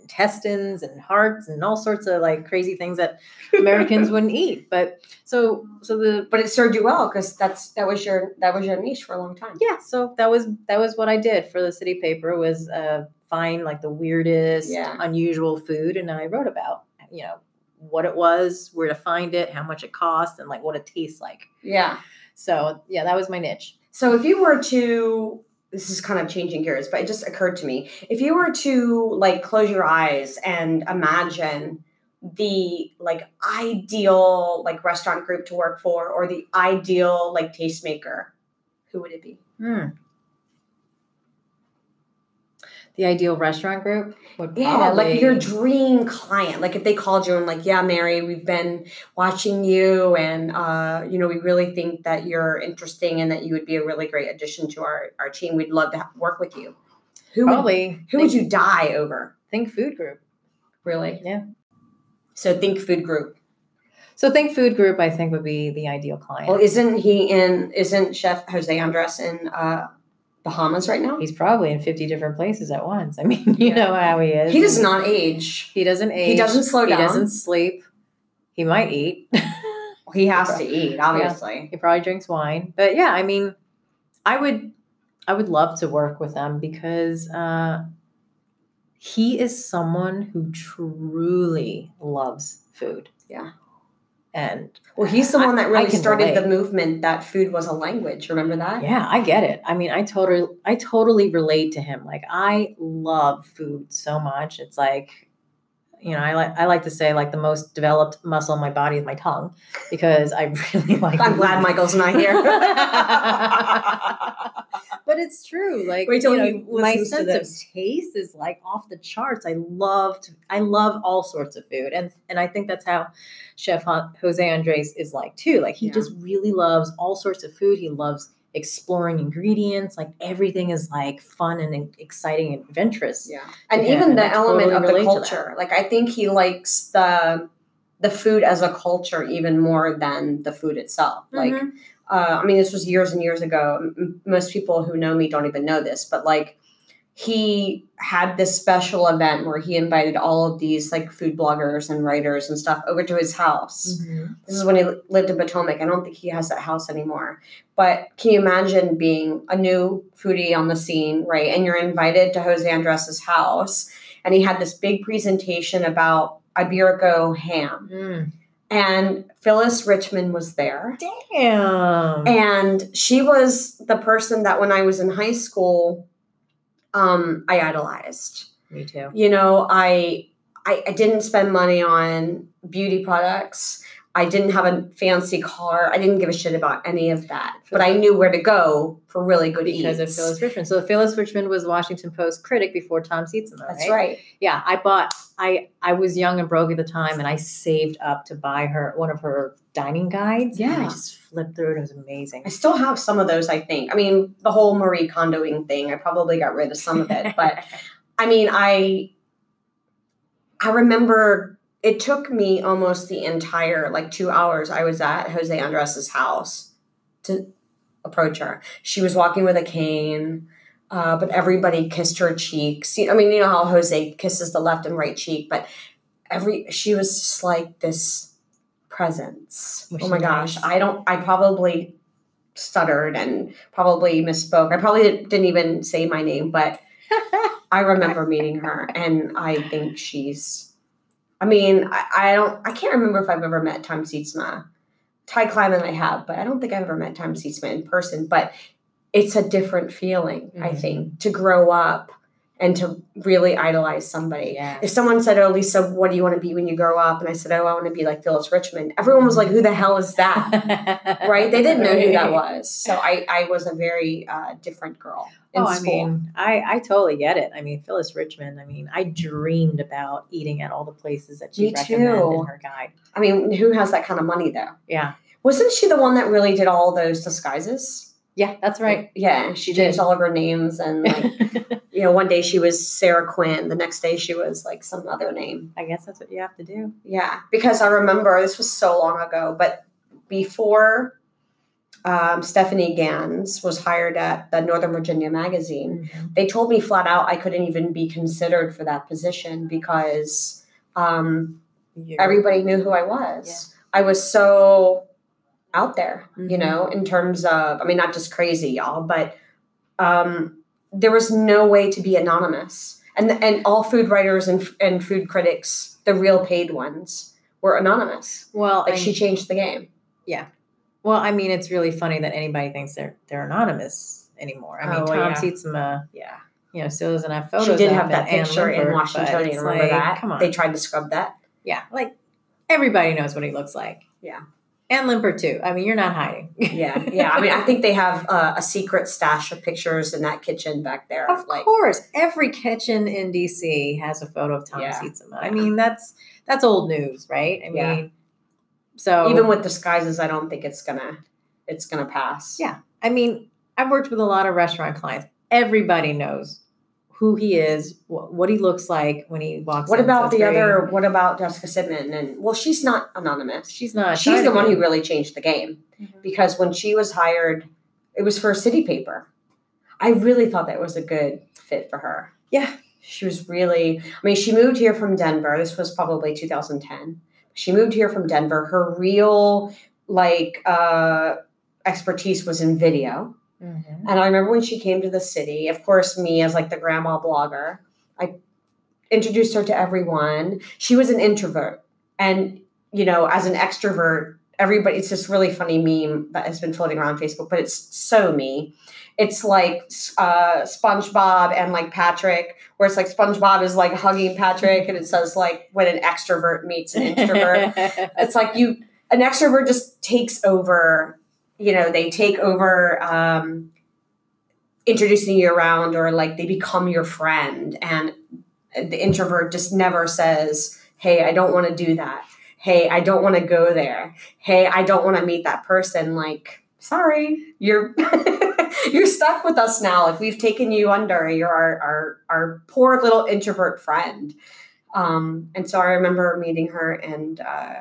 intestines and hearts and all sorts of like crazy things that Americans <laughs> wouldn't eat. But so, so the But it served you well because that's that was your that was your niche for a long time. yeah, so that was that was what I did for the city paper was uh, find like the weirdest, Yeah. unusual food, and I wrote about you know what it was, where to find it, how much it cost, and like what it tastes like. Yeah. So yeah, that was my niche. So if you were to this is kind of changing gears, but it just occurred to me. If you were to like close your eyes and imagine the like ideal like restaurant group to work for or the ideal like tastemaker, who would it be? Hmm. The ideal restaurant group would Yeah, like your dream client. Like if they called you and like, yeah, Mary, we've been watching you, and uh, you know, we really think that you're interesting and that you would be a really great addition to our our team. We'd love to ha- work with you. Who would, probably who would you die over? think food group. Really? Yeah. So think food group. So think food group. I think would be the ideal client. Well, isn't he in? Isn't Chef Jose Andres in uh, Bahamas right now? He's probably in fifty different places at once. I mean, <laughs> you Yeah. know how he is. He does not age. He doesn't age. He doesn't slow down. He doesn't sleep. He might eat. <laughs> He has to eat, obviously. he probably drinks wine. But yeah, I mean, I would, I would love to work with them because uh, he is someone who truly loves food. Yeah. And Well, he's the one that really started the movement that food was a language. Remember that? yeah, I get it. I mean, I totally, I totally relate to him. Like, I love food so much. It's like, you know, I like, I like to say like the most developed muscle in my body is my tongue because I <laughs> really like. I'm glad. Michael's not here. <laughs> but it's true. Like Wait till you know, my sense of taste is like off the charts. I loved I love all sorts of food. And and I think that's how Chef Jose Andres is like too. Like he Yeah. just really loves all sorts of food. He loves exploring ingredients. Like everything is like fun and exciting and adventurous. Yeah. And even the I element totally of the culture. Like I think he likes the the food as a culture even more than the food itself. Like Mhm. uh, I mean, this was years and years ago. M- most people who know me don't even know this, but like he had this special event where he invited all of these like food bloggers and writers and stuff over to his house. Mhm. This is when he lived in Potomac. I don't think he has that house anymore. But can you imagine being a new foodie on the scene, right? And you're invited to Jose Andres's house, and he had this big presentation about Iberico ham. Mm. And Phyllis Richmond was there. Damn. And she was the person that when I was in high school, um, I idolized. Me too. You know, I, I I didn't spend money on beauty products. I didn't have a fancy car. I didn't give a shit about any of that. But I knew where to go for really good because eats. of Phyllis Richmond. So Phyllis Richmond was Washington Post critic before Tom Sietsema, That's right? right. Yeah, I bought. I I was young and broke at the time, and I saved up to buy her one of her dining guides. and I Yeah. just flipped through it. It was amazing. I still have some of those, I think. I mean, the whole Marie Kondoing thing, I probably got rid of some of it. But <laughs> I mean, I I remember it took me almost the entire like two hours I was at Jose Andres's house to approach her. She was walking with a cane, uh, but everybody kissed her cheeks. I mean, you know how Jose kisses the left and right cheek, but every she was just like this presence. Oh my gosh, nice? I don't. I probably stuttered and probably misspoke. I probably didn't even say my name, but <laughs> I remember meeting her, and I think she's. I mean, I, I don't. I can't remember if I've ever met Tom Sietsema. Ty Kliman I have, but I don't think I've ever met Tom Sietsema in person. But it's a different feeling, I Mhm. think, to grow up and to really idolize somebody. yeah. If someone said, "Oh, Lisa, what do you want to be when you grow up?" and I said, "Oh, I want to be like Phyllis Richmond," everyone was like, "Who the hell is that?" <laughs> right? They didn't know who that was. So I, I was a very uh, different girl Oh, in oh, I school. mean, I, I totally get it. I mean, Phyllis Richmond, I mean, I dreamed about eating at all the places that she Me recommended too. in her guide. I mean, who has that kind of money though? Yeah. Wasn't she the one that really did all those disguises? Yeah, that's right. Yeah, she changed all of her names, and like, <laughs> you know, one day she was Sarah Quinn, the next day she was like some other name. I guess that's what you have to do. Yeah, because I remember this was so long ago, but before um, Stefanie Gans was hired at the Northern Virginia magazine, they told me flat out I couldn't even be considered for that position because um, everybody knew who I was. I was so out there, you Mhm. know, in terms of, I mean, not just crazy, y'all, but um, there was no way to be anonymous. And, and all food writers and, and food critics, the real paid ones, were anonymous. well, Like she changed the game. Well, I mean, it's really funny that anybody thinks they're they're anonymous anymore. I mean, Oh, Tom yeah. Sietsema, Yeah. you know, still doesn't have photos. She did have that picture in Limbert, but Washington. it's Remember like, that? Come on. They tried to scrub that. yeah, like everybody knows what he looks like. Yeah. And Limper too. I mean, you're not hiding. Yeah. <laughs> Yeah. I mean, I think they have uh, a secret stash of pictures in that kitchen back there. Of like, course, every kitchen in DC has a photo of Tom Yeah. Sietsema. I mean, that's that's old news, right? I mean, so even with disguises, I don't think it's gonna it's gonna pass. Yeah. I mean, I've worked with a lot of restaurant clients. Everybody knows who he is, wh- what he looks like when he walks. What. About the very- other? What about Jessica Sidman? And well, she's not anonymous. She's not. She's the one who really changed the game Mhm. because when she was hired, it was for a City Paper. I really thought that was a good fit for her. Yeah. She was really. I mean, she moved here from Denver. This was probably 2010. She moved here from Denver. Her real like uh, expertise was in video. Mhm. And I remember when she came to the city, of course, me as like the grandma blogger, I introduced her to everyone. She was an introvert. And, you know, as an extrovert, everybody, it's this really funny meme that has been floating around Facebook, but it's so me. It's like uh, SpongeBob and like Patrick, where it's like SpongeBob is like hugging Patrick, and it says like when an extrovert meets an introvert. <laughs> It's like you an extrovert just takes over you know they take over um introducing you around or like they become your friend. And the introvert just never says hey i don't want to do that hey i don't want to go there hey i don't want to meet that person like sorry you're <laughs> you're stuck with us now like we've taken you under you're our our, our poor little introvert friend um, and so I remember meeting her, and uh,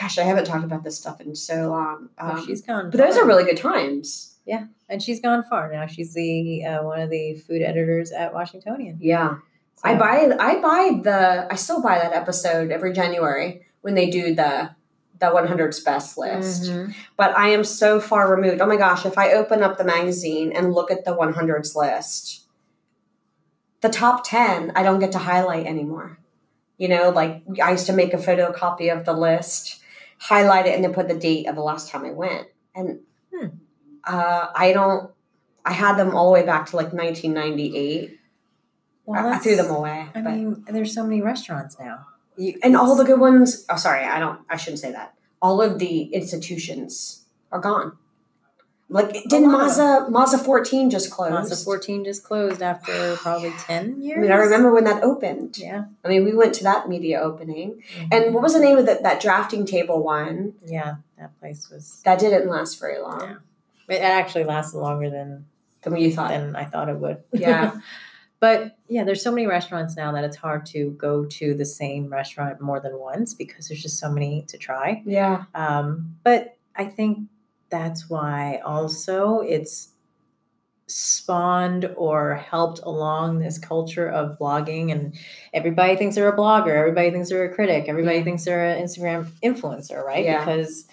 gosh, I haven't talked about this stuff in so long. Um, Oh, she's gone. but those are really good times. Yeah, and she's gone far now. She's the uh, one of the food editors at Washingtonian. Yeah, I buy, I buy the, I still buy that episode every January when they do the the 100's best list. Mhm. But I am so far removed. Oh my gosh, if I open up the magazine and look at the 100's list, the top 10 I don't get to highlight anymore. You know, like I used to make a photocopy of the list, highlight it, and then put the date of the last time I went. And Hmm. uh, I don't, I had them all the way back to like 1998. Well, I, I threw them away. I but- mean, there's so many restaurants now. You, and all the good ones, oh, sorry, I don't, I shouldn't say that. all of the institutions are gone. Like didn't lot of Masa Masa 14 just closed? Masa 14 just closed after probably 10 years. I mean, I remember when that opened. Yeah. I mean, we went to that media opening. Mhm. And what was the name of that that drafting table one? yeah, that place was. That didn't last very long Yeah. It actually lasted longer than than what you thought. than I thought it would. Yeah. <laughs> but yeah, there's so many restaurants now that it's hard to go to the same restaurant more than once because there's just so many to try. yeah. Um, but I think that's why also it's spawned or helped along this culture of blogging and everybody thinks they're a blogger everybody thinks they're a critic everybody Yeah. thinks they're an instagram influencer right Yeah. because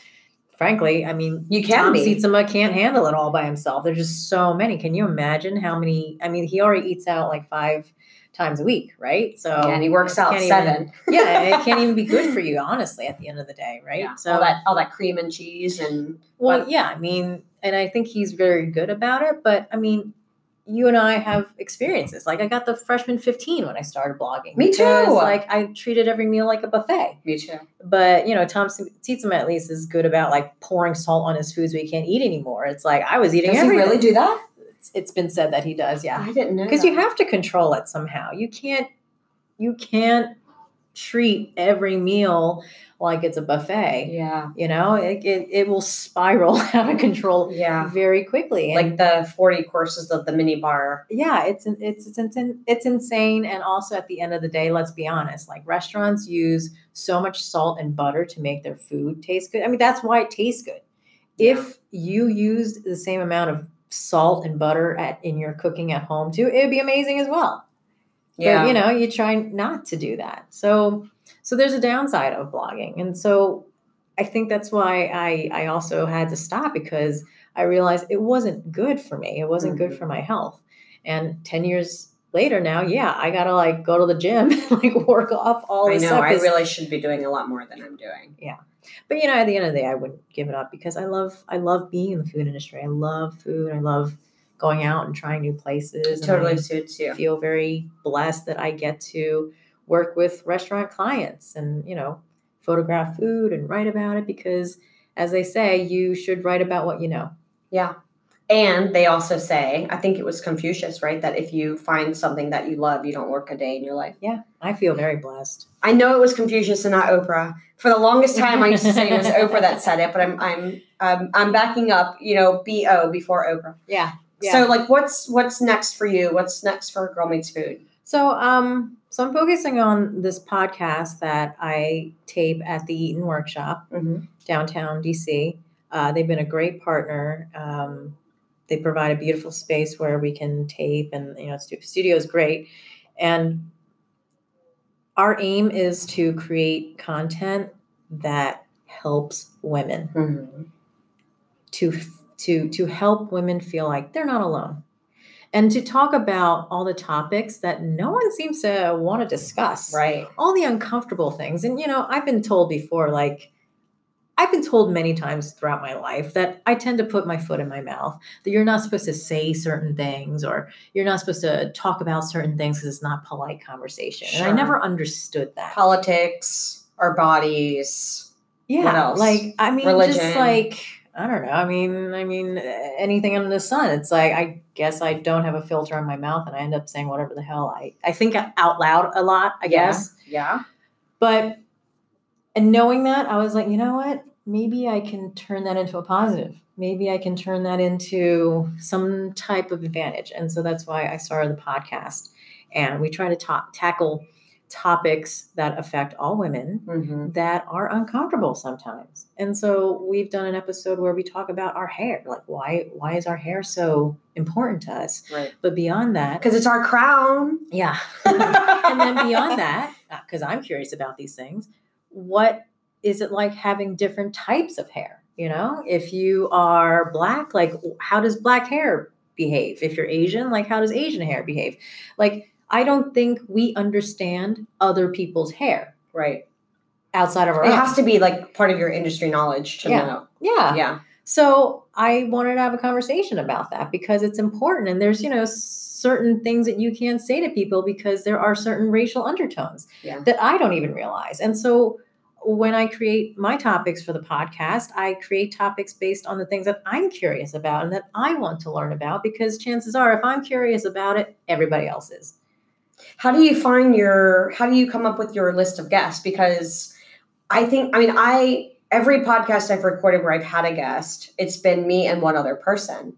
frankly i mean You can Tom be. Sietsema can't handle it all by himself there's just so many can you imagine how many i mean he already eats out like five times a week right so and he works out seven. even- yeah it can't even be good for you honestly at the end of the day right Yeah. so all that all that cream and cheese and well, But- yeah, I mean, and I think he's very good about it. But I mean, you and I have experiences. Like I got the freshman 15 when I started blogging. Me because, too. Like I treated every meal like a buffet. me too. But you know, Tom Sietsema at least is good about like pouring salt on his foods so he can't eat anymore. It's like I was eating Does he really do that? It's- it's been said that he does, yeah. I didn't know. Because you have to control it somehow. You can't you can't treat every meal like it's a buffet. Yeah. You know, it, it, it will spiral <laughs> out of control Yeah. very quickly. And Like the 40 courses of the mini bar. yeah, it's it's it's it's, insane. And also at the end of the day, let's be honest, like restaurants use so much salt and butter to make their food taste good. I mean, that's why it tastes good. If you used the same amount of salt and butter at in your cooking at home too, it would be amazing as well. But you know, you try not to do that. So so there's a downside of blogging. And so I think that's why I I also had to stop because I realized it wasn't good for me. It wasn't good mm-hmm. for my health. And 10 years later now, yeah, I got to like go to the gym <laughs> and like work off all I this know. stuff. I really should be doing a lot more than I'm doing. Yeah. But you know, at the end of the day, I wouldn't give it up because I love I love being in the food industry. I love food. I love going out and trying new places. and totally I suits you. feel very blessed that I get to work with restaurant clients and you know photograph food and write about it because as they say, you should write about what you know. Yeah. And they also say, I think it was Confucius, right? That if you find something that you love, you don't work a day in your life. Yeah, I feel very blessed. I know it was Confucius and not Oprah. For the longest time, I used to say it was <laughs> Oprah that said it, but I'm I'm I'm, I'm backing up. You know, B O before Oprah. Yeah. So, like, what's what's next for you? What's next for Girl Meets Food? So, um, so I'm focusing on this podcast that I tape at the Eaton Workshop Mm-hmm. downtown DC. Uh, they've been a great partner. Um, they provide a beautiful space where we can tape, and you know, studio is great. And our aim is to create content that helps women Mm-hmm. to to to help women feel like they're not alone and to talk about all the topics that no one seems to want to discuss Right. all the uncomfortable things and you know i've been told before like i've been told many times throughout my life that i tend to put my foot in my mouth that you're not supposed to say certain things or you're not supposed to talk about certain things because it's not polite conversation and i never understood that Politics, our bodies. yeah What else? like i mean Religion. just like i don't know i mean i mean anything under the sun it's like i guess i don't have a filter on my mouth and i end up saying whatever the hell i i think out loud a lot i Yeah. guess Yeah. but and knowing that i was like you know what maybe i can turn that into a positive maybe i can turn that into some type of advantage and so that's why i started the podcast and we try to ta- tackle topics that affect all women Mm-hmm. that are uncomfortable sometimes. And so we've done an episode where we talk about our hair, like why why is our hair so important to us? Right. But beyond that, Because it's our crown. yeah. <laughs> and then beyond that, because I'm curious about these things, what is it like having different types of hair? You know, if you are black, like how does black hair behave? If you're Asian, like how does Asian hair behave? Like I don't think we understand other people's hair Right. outside of our It own. has to be like part of your industry knowledge to Yeah. know. yeah. Yeah. So I wanted to have a conversation about that because it's important. And there's, you know, certain things that you can't say to people because there are certain racial undertones Yeah. that I don't even realize. And so when I create my topics for the podcast, I create topics based on the things that I'm curious about and that I want to learn about because chances are, if I'm curious about it, everybody else is. How do you find your, how do you come up with your list of guests? Because I think, I mean, I, every podcast I've recorded where I've had a guest, it's been me and one other person.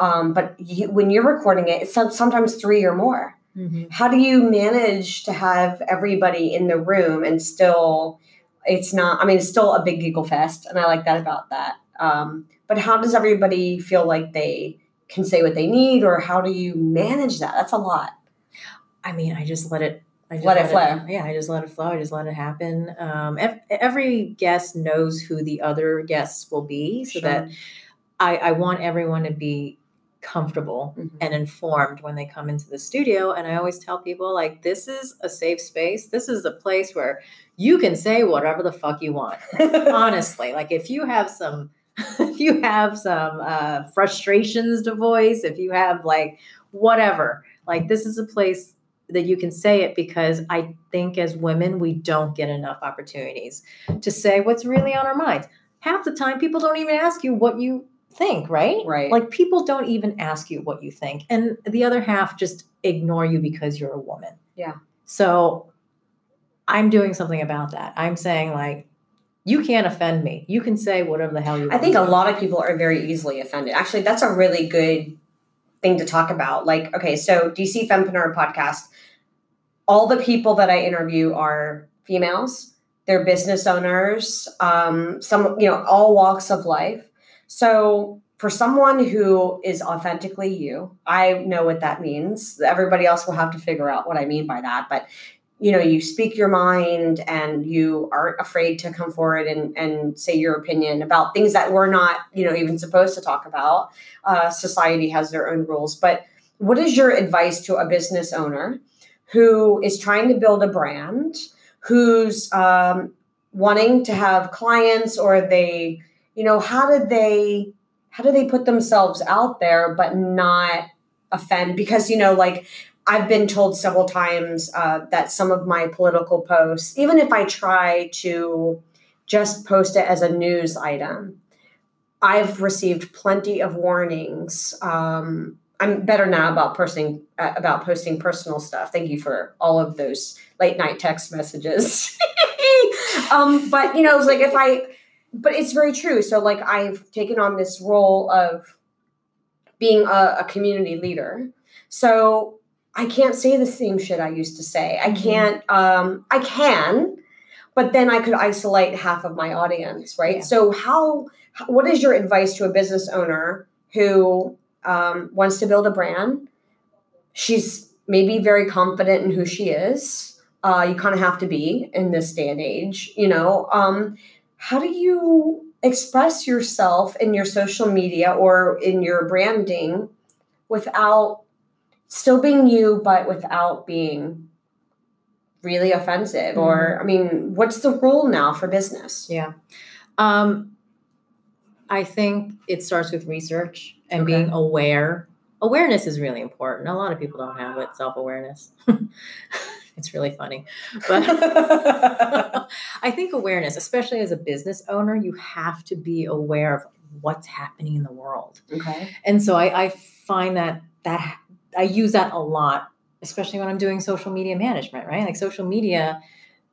Um, but you, when you're recording it, it's sometimes three or more. Mm-hmm. How do you manage to have everybody in the room and still, it's not, I mean, it's still a big giggle fest. And I like that about that. Um, but how does everybody feel like they can say what they need or how do you manage that? That's a lot. I mean, I just let it I let, let, it flow. It, yeah, I just let it flow. I just let it happen. Um, every, every, guest knows who the other guests will be, so sure. that I, I, want everyone to be comfortable mm-hmm. and informed when they come into the studio. And I always tell people, like, this is a safe space. This is a place where you can say whatever the fuck you want. <laughs> Honestly, like if you have some, <laughs> if you have some uh, frustrations to voice, if you have like whatever, like this is a place that you can say it because I think as women, we don't get enough opportunities to say what's really on our minds. Half the time, people don't even ask you what you think, right? Right. Like people don't even ask you what you think. And the other half just ignore you because you're a woman. Yeah. So I'm doing something about that. I'm saying, like, you can't offend me. You can say whatever the hell you want. I think a lot of people are very easily offended. Actually, that's a really good thing to talk about. Like, okay, so DC Fempreneur podcast, all the people that I interview are females. They're business owners, um, some, you know, all walks of life. So for someone who is authentically you, I know what that means. Everybody else will have to figure out what I mean by that. But you know, you speak your mind and you aren't afraid to come forward and, and say your opinion about things that we're not, you know, even supposed to talk about. Uh, society has their own rules. But what is your advice to a business owner who is trying to build a brand, who's um, wanting to have clients or they, you know, how do they how do they put themselves out there but not offend? Because, you know, like I've been told several times uh, that some of my political posts, even if I try to just post it as a news item, I've received plenty of warnings. Um, I'm better now about posting uh, about posting personal stuff. Thank you for all of those late night text messages. <laughs> um, but you know, it's like if I, but it's very true. So like I've taken on this role of being a, a community leader. So I can't say the same shit I used to say. I mm-hmm. can't. Um, I can, but then I could isolate half of my audience, right? Yeah. So how? What is your advice to a business owner who um, wants to build a brand? She's maybe very confident in who she is. Uh, you kind of have to be in this day and age, you know. Um, how do you express yourself in your social media or in your branding without still being you, but without being really offensive? Mm-hmm. Or, I mean, what's the rule now for business? Yeah. Um, I think it starts with research and okay. being aware. Awareness is really important. A lot of people don't have it, self awareness. <laughs> it's really funny. But <laughs> I think awareness, especially as a business owner, you have to be aware of what's happening in the world. Okay. And so I, I find that that I use that a lot, especially when I'm doing social media management, right? Like social media,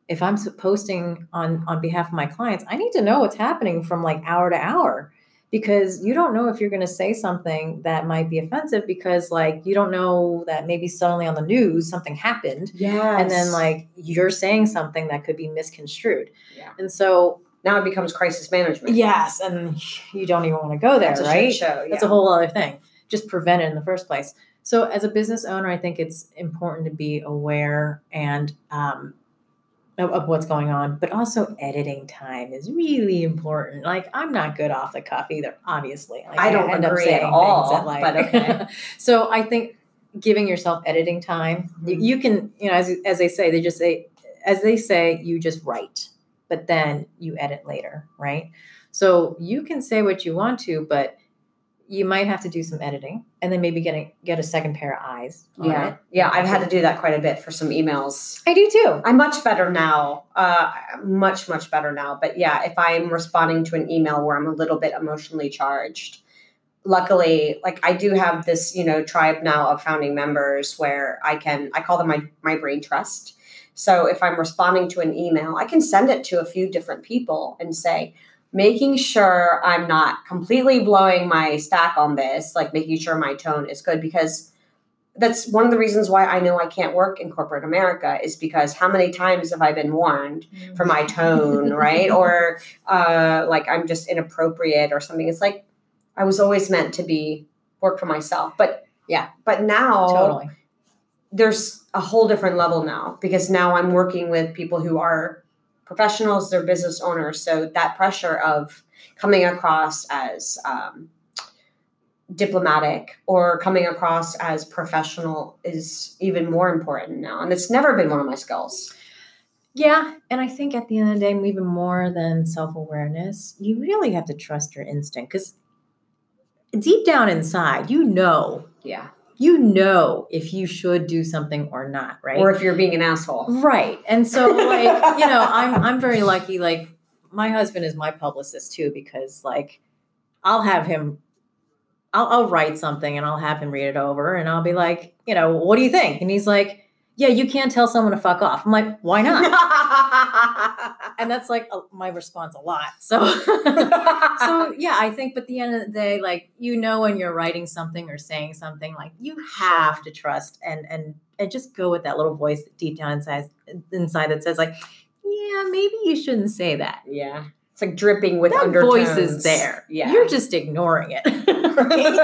if I'm posting on on behalf of my clients, I need to know what's happening from like hour to hour because you don't know if you're going to say something that might be offensive because like you don't know that maybe suddenly on the news something happened yeah and then like you're saying something that could be misconstrued. Yeah. And so now it becomes crisis management. Yes and you don't even want to go there that's right? show, yeah. that's a whole other thing. Just prevent it in the first place. So, as a business owner, I think it's important to be aware and um, of, what's going on, but also editing time is really important. Like, I'm not good off the cuff either, obviously. Like, I don't I end agree up saying at all. That, like, but okay. <laughs> so, I think giving yourself editing time, mm-hmm. you, you can, you know, as as they say, they just say, as they say, you just write, but then you edit later, right? So you can say what you want to, but you might have to do some editing and then maybe get a, get a second pair of eyes. on Yeah. it. Yeah. I've had to do that quite a bit for some emails. I do too. I'm much better now. Uh, much, much better now. But yeah, if I'm responding to an email where I'm a little bit emotionally charged, luckily, like I do have this, you know, tribe now of founding members where I can, I call them my, my brain trust. So if I'm responding to an email, I can send it to a few different people and say, making sure I'm not completely blowing my stack on this, like making sure my tone is good because that's one of the reasons why I know I can't work in corporate America is because how many times have I been warned for my tone, <laughs> right? Or uh, like I'm just inappropriate or something. It's like I was always meant to be work for myself, but Yeah. but now totally. there's a whole different level now because now I'm working with people who are professionals, they're business owners. So that pressure of coming across as um, diplomatic or coming across as professional is even more important now. And it's never been one of my skills. Yeah, and I think at the end of the day, even more than self awareness, you really have to trust your instinct because deep down inside, you know, Yeah. You know if you should do something or not, right? Or if you're being an asshole. right. And so, <laughs> like, you know, I'm I'm very lucky. Like, my husband is my publicist too because, like, I'll have him. I'll, I'll write something and I'll have him read it over and I'll be like, you know, what do you think? And he's like, yeah, you can't tell someone to fuck off. I'm like, why <laughs> not? and that's like a, my response a lot. So, <laughs> so yeah, I think. But at the end of the day, like you know, when you're writing something or saying something, like you have to trust and and and just go with that little voice deep down inside inside that says like, yeah, maybe you shouldn't say that. yeah. It's like dripping with that undertones. voice is there. Yeah. you're just ignoring it. <laughs> right?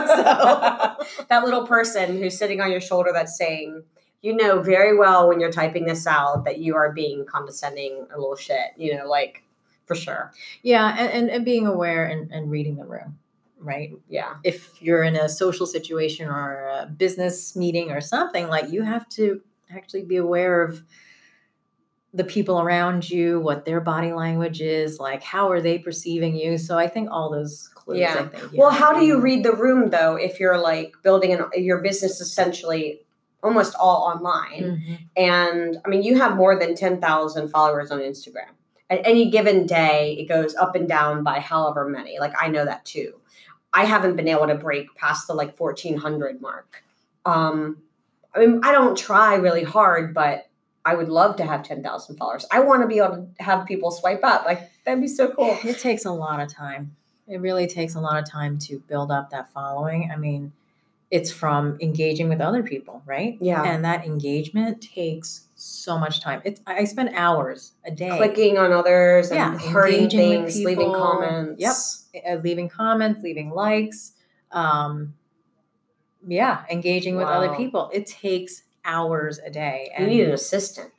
So, that little person who's sitting on your shoulder that's saying, you know very well when you're typing this out that you are being condescending a little shit, you know, like for sure. yeah, and, and, and being aware and, and reading the room, right? Yeah. if you're in a social situation or a business meeting or something, like you have to actually be aware of the people around you, what their body language is, like how are they perceiving you. So I think all those clues. Yeah. Think. Well, how do you read the room though if you're like building an, your business essentially almost all online? Mhm. And I mean, you have more than 10,000 followers on Instagram. At any given day, it goes up and down by however many. Like, I know that too. I haven't been able to break past the like 1,400 mark. Um, I mean, I don't try really hard, but I would love to have 10,000 followers. I want to be able to have people swipe up. Like, that'd be so cool. It takes a lot of time. It really takes a lot of time to build up that following. I mean, it's from engaging with other people, right? Yeah. And that engagement takes so much time. It's I spend hours a day Clicking on others and Yeah, engaging with things, leaving comments. Yep. uh, leaving comments, leaving likes, um, yeah, engaging with other people. It takes hours a day. You need an assistant.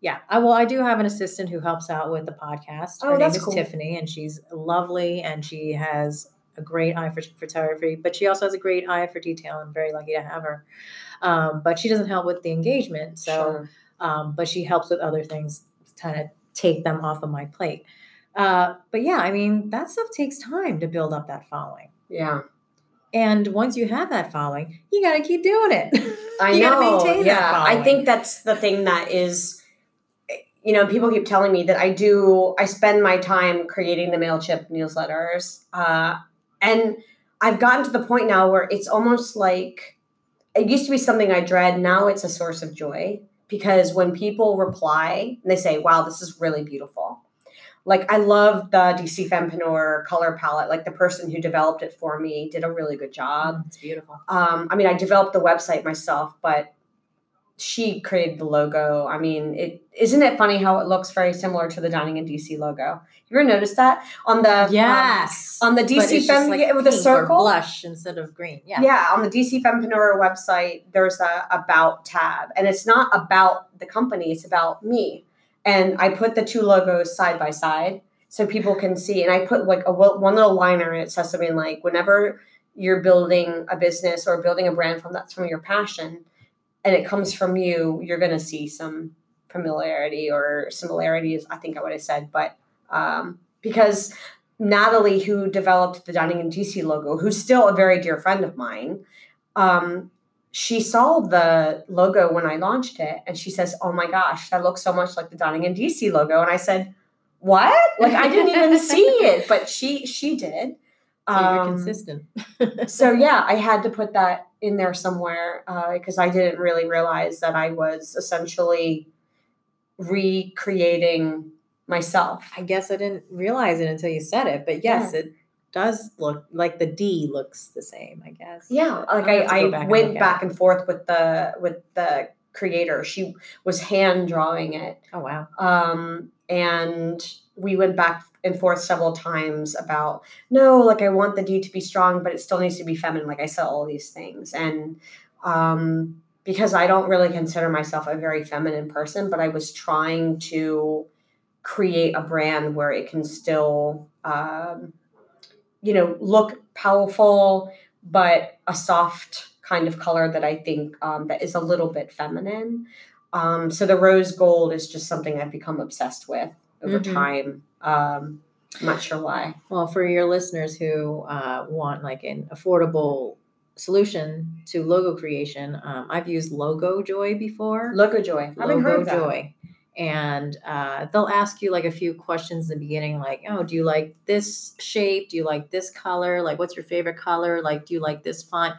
yeah, I well, I do have an assistant who helps out with the podcast. Oh, Her name is cool. Tiffany, and she's lovely, and she has a great eye for photography, but she also has a great eye for detail. I'm very lucky to have her. Um, but she doesn't help with the engagement, so Sure. um, but she helps with other things to kind of take them off of my plate. Uh, but yeah, I mean, that stuff takes time to build up that following. Yeah. And once you have that following, you got to keep doing it. I <laughs> You know. maintain that yeah, I think that's the thing that is, you know, people keep telling me that I do. I spend my time creating the Mailchimp newsletters, uh, and I've gotten to the point now where it's almost like it used to be something I dread. Now it's a source of joy because when people reply and they say, "Wow, this is really beautiful." Like I love the DC Fempreneur color palette. Like the person who developed it for me did a really good job it's beautiful. um, I mean, I developed the website myself, but she created the logo. I mean, it isn't it funny how it looks very similar to the Dining in DC logo. You ever noticed that on the um, Yes. on the DC it's just Fem like yeah, with or circle? blush instead of green. Yeah. Yeah, on the DC Fempreneur website, there's a about tab, and it's not about the company; it's about me. And I put the two logos side by side so people can see. And I put like a one little liner, and it says something like, "Whenever you're building a business or building a brand from that's from your passion, and it comes from you, you're going to see some familiarity or similarities." I think I would have said, but um, because Natalie, who developed the Dining in DC logo, who's still a very dear friend of mine, um, she saw the logo when I launched it and she says, Oh my gosh, that looks so much like the Dining in DC logo. And I said, What? Like I didn't even see it, but she she did. So you're Um, consistent. <laughs> so yeah, I had to put that in there somewhere uh, because I didn't really realize that I was essentially recreating myself. I guess I didn't realize it until you said it, but yes, it does look like the D looks the same. I guess. Yeah, like I'll have to I, I back went back and forth with the with the creator. She was hand drawing it, Oh wow. um, and we went back and forth several times about no, like I want the D to be strong, but it still needs to be feminine. Like I said, all these things, and um, because I don't really consider myself a very feminine person, but I was trying to create a brand where it can still, um, you know, look powerful, but a soft kind of color that I think um, that is a little bit feminine. Um, so the rose gold is just something I've become obsessed with over Mhm. time. Um, I'm not sure why. Well, for your listeners who uh, want like an affordable solution to logo creation, um, I've used Logo Joy before. Logo Joy. I haven't heard Logo that. Joy. And uh, they'll ask you like a few questions in the beginning, like, oh, do you like this shape? Do you like this color? Like, what's your favorite color? Like, do you like this font?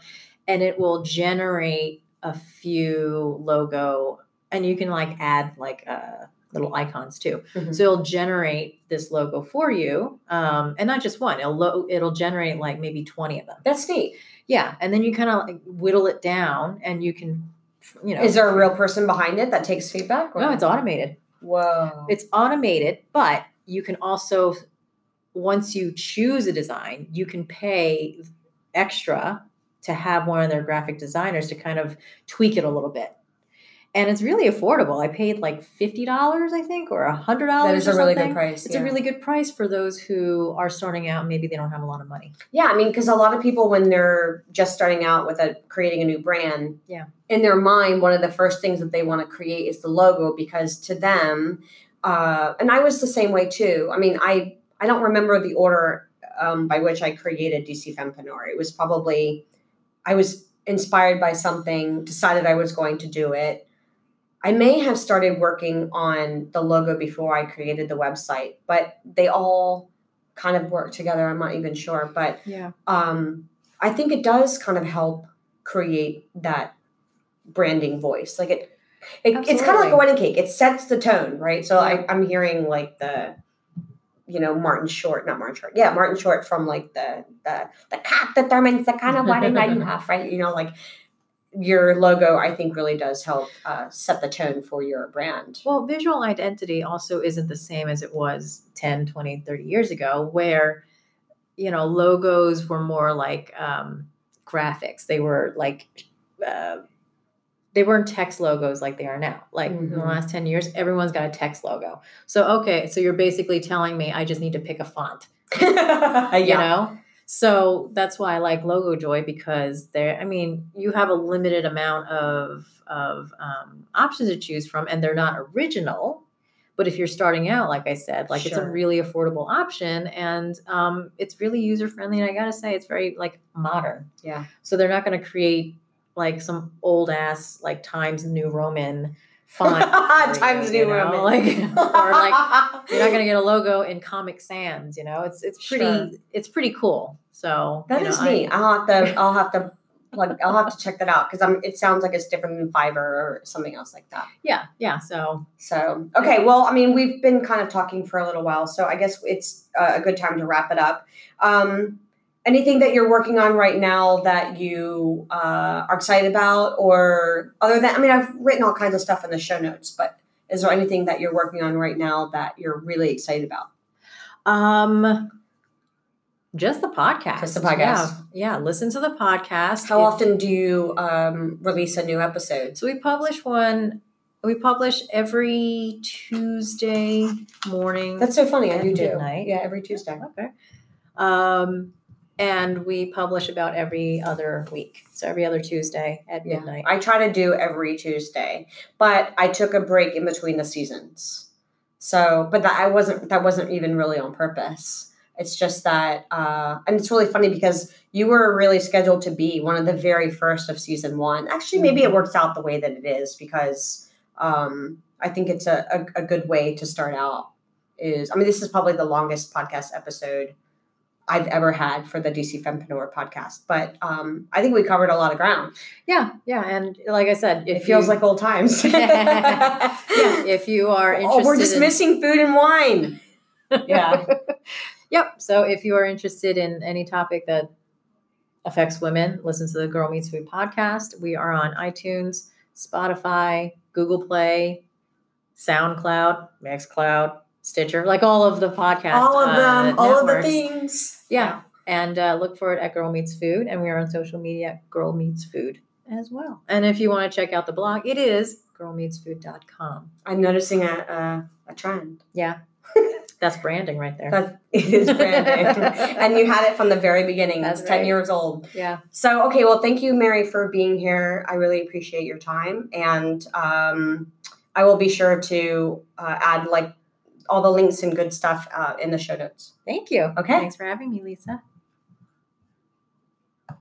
And it will generate a few logo, and you can like add like uh, little icons too. Mhm. So it'll generate this logo for you, um, and not just one. It'll lo- it'll generate like maybe twenty of them. That's neat. Yeah, and then you kind of like whittle it down, and you can, you know, Is there a real person behind it that takes feedback? or- no, it's automated. Whoa. It's automated, but you can also, once you choose a design, you can pay extra to have one of their graphic designers to kind of tweak it a little bit. And it's really affordable. I paid like fifty dollars, I think, or a hundred dollars. that is a really good price. It's yeah. a really good price for those who are starting out. and Maybe they don't have a lot of money. Yeah, I mean, because a lot of people, when they're just starting out with a creating a new brand, Yeah. in their mind, one of the first things that they want to create is the logo because to them, uh, and I was the same way too. I mean, I I don't remember the order um, by which I created DC Fempreneur. It was probably I was inspired by something, decided I was going to do it. I may have started working on the logo before I created the website, but they all kind of work together. I'm not even sure, but Yeah. um, I think it does kind of help create that branding voice. Like it, it it's kind of like a wedding cake. It sets the tone, right? So Yeah. I, I'm hearing like the, you know, Martin Short, not Martin Short, yeah, Martin Short from like the the the cat determines the kind of wedding that you <laughs> have, right? You know, like your logo, I think really does help uh, set the tone for your brand. Well, visual identity also isn't the same as it was 10, 20, 30 years ago, where, you know, logos were more like um, graphics. They were like, uh, they weren't text logos like they are now. Like in the Mhm. last 10 years, everyone's got a text logo. So, okay, so you're basically telling me I just need to pick a font <laughs> <laughs> yeah. you know so that's why i like logo joy because there i mean you have a limited amount of of um, options to choose from and they're not original but if you're starting out like i said like it's a really affordable option and um, it's really user friendly and i gotta say it's very like modern Yeah. so they're not going to create like some old ass like times new roman <laughs> font you, Times you New know? Roman. like <laughs> or like you're not going to get a logo in Comic Sans. You know, it's it's pretty Sure. it's pretty cool. So that is know, I- neat. I'll have to. I'll have to. Like, I'll have to check that out because I'm. It sounds like it's different than Fiverr or something else like that. yeah, yeah. So So okay, well, I mean, we've been kind of talking for a little while, so I guess it's a good time to wrap it up. Um, anything that you're working on right now that you uh, are excited about, or other than? I mean, I've written all kinds of stuff in the show notes, but is there anything that you're working on right now that you're really excited about? um, just the podcast. Just the podcast. Yeah, yeah. Listen to the podcast. How If- often do you um, release a new episode? So we publish one. We publish every Tuesday morning. That's so funny. I do do. Yeah, every Tuesday. Okay. Um, and we publish about every other week. So every other Tuesday at Yeah. midnight. I try to do every Tuesday, but I took a break in between the seasons. So, but that I wasn't that wasn't even really on purpose. It's just that, uh, and it's really funny because you were really scheduled to be one of the very first of season one. Actually, maybe it works out the way that it is because um, I think it's a, a, a good way to start out. Is I mean, this is probably the longest podcast episode I've ever had for the DC Fempreneur podcast, but um, I think we covered a lot of ground. Yeah, yeah, and like I said, It feels you- like old times. <laughs> yeah, <laughs> if you are interested, oh, we're just in- missing food and wine. <laughs> Yeah. yep. So if you are interested in any topic that affects women, listen to the Girl Meets Food podcast. We are on iTunes, Spotify, Google Play, SoundCloud, Mixcloud, Stitcher, like all of the podcasts. all of them, uh, all of the things. Yeah. And uh, look for it at Girl Meets Food. And we are on social media at Girl Meets Food as well. And if you want to check out the blog, it is girlmeetsfood.com. I'm noticing a, a, a trend. Yeah. <laughs> That's branding right there. That it is branding. <laughs> and you had it from the very beginning. That's it's 10 right. years old. yeah. So, okay, well, thank you, Mary, for being here. I really appreciate your time. And um, I will be sure to uh, add like all the links and good stuff uh, in the show notes. Thank you. Okay. Thanks for having me, Lisa.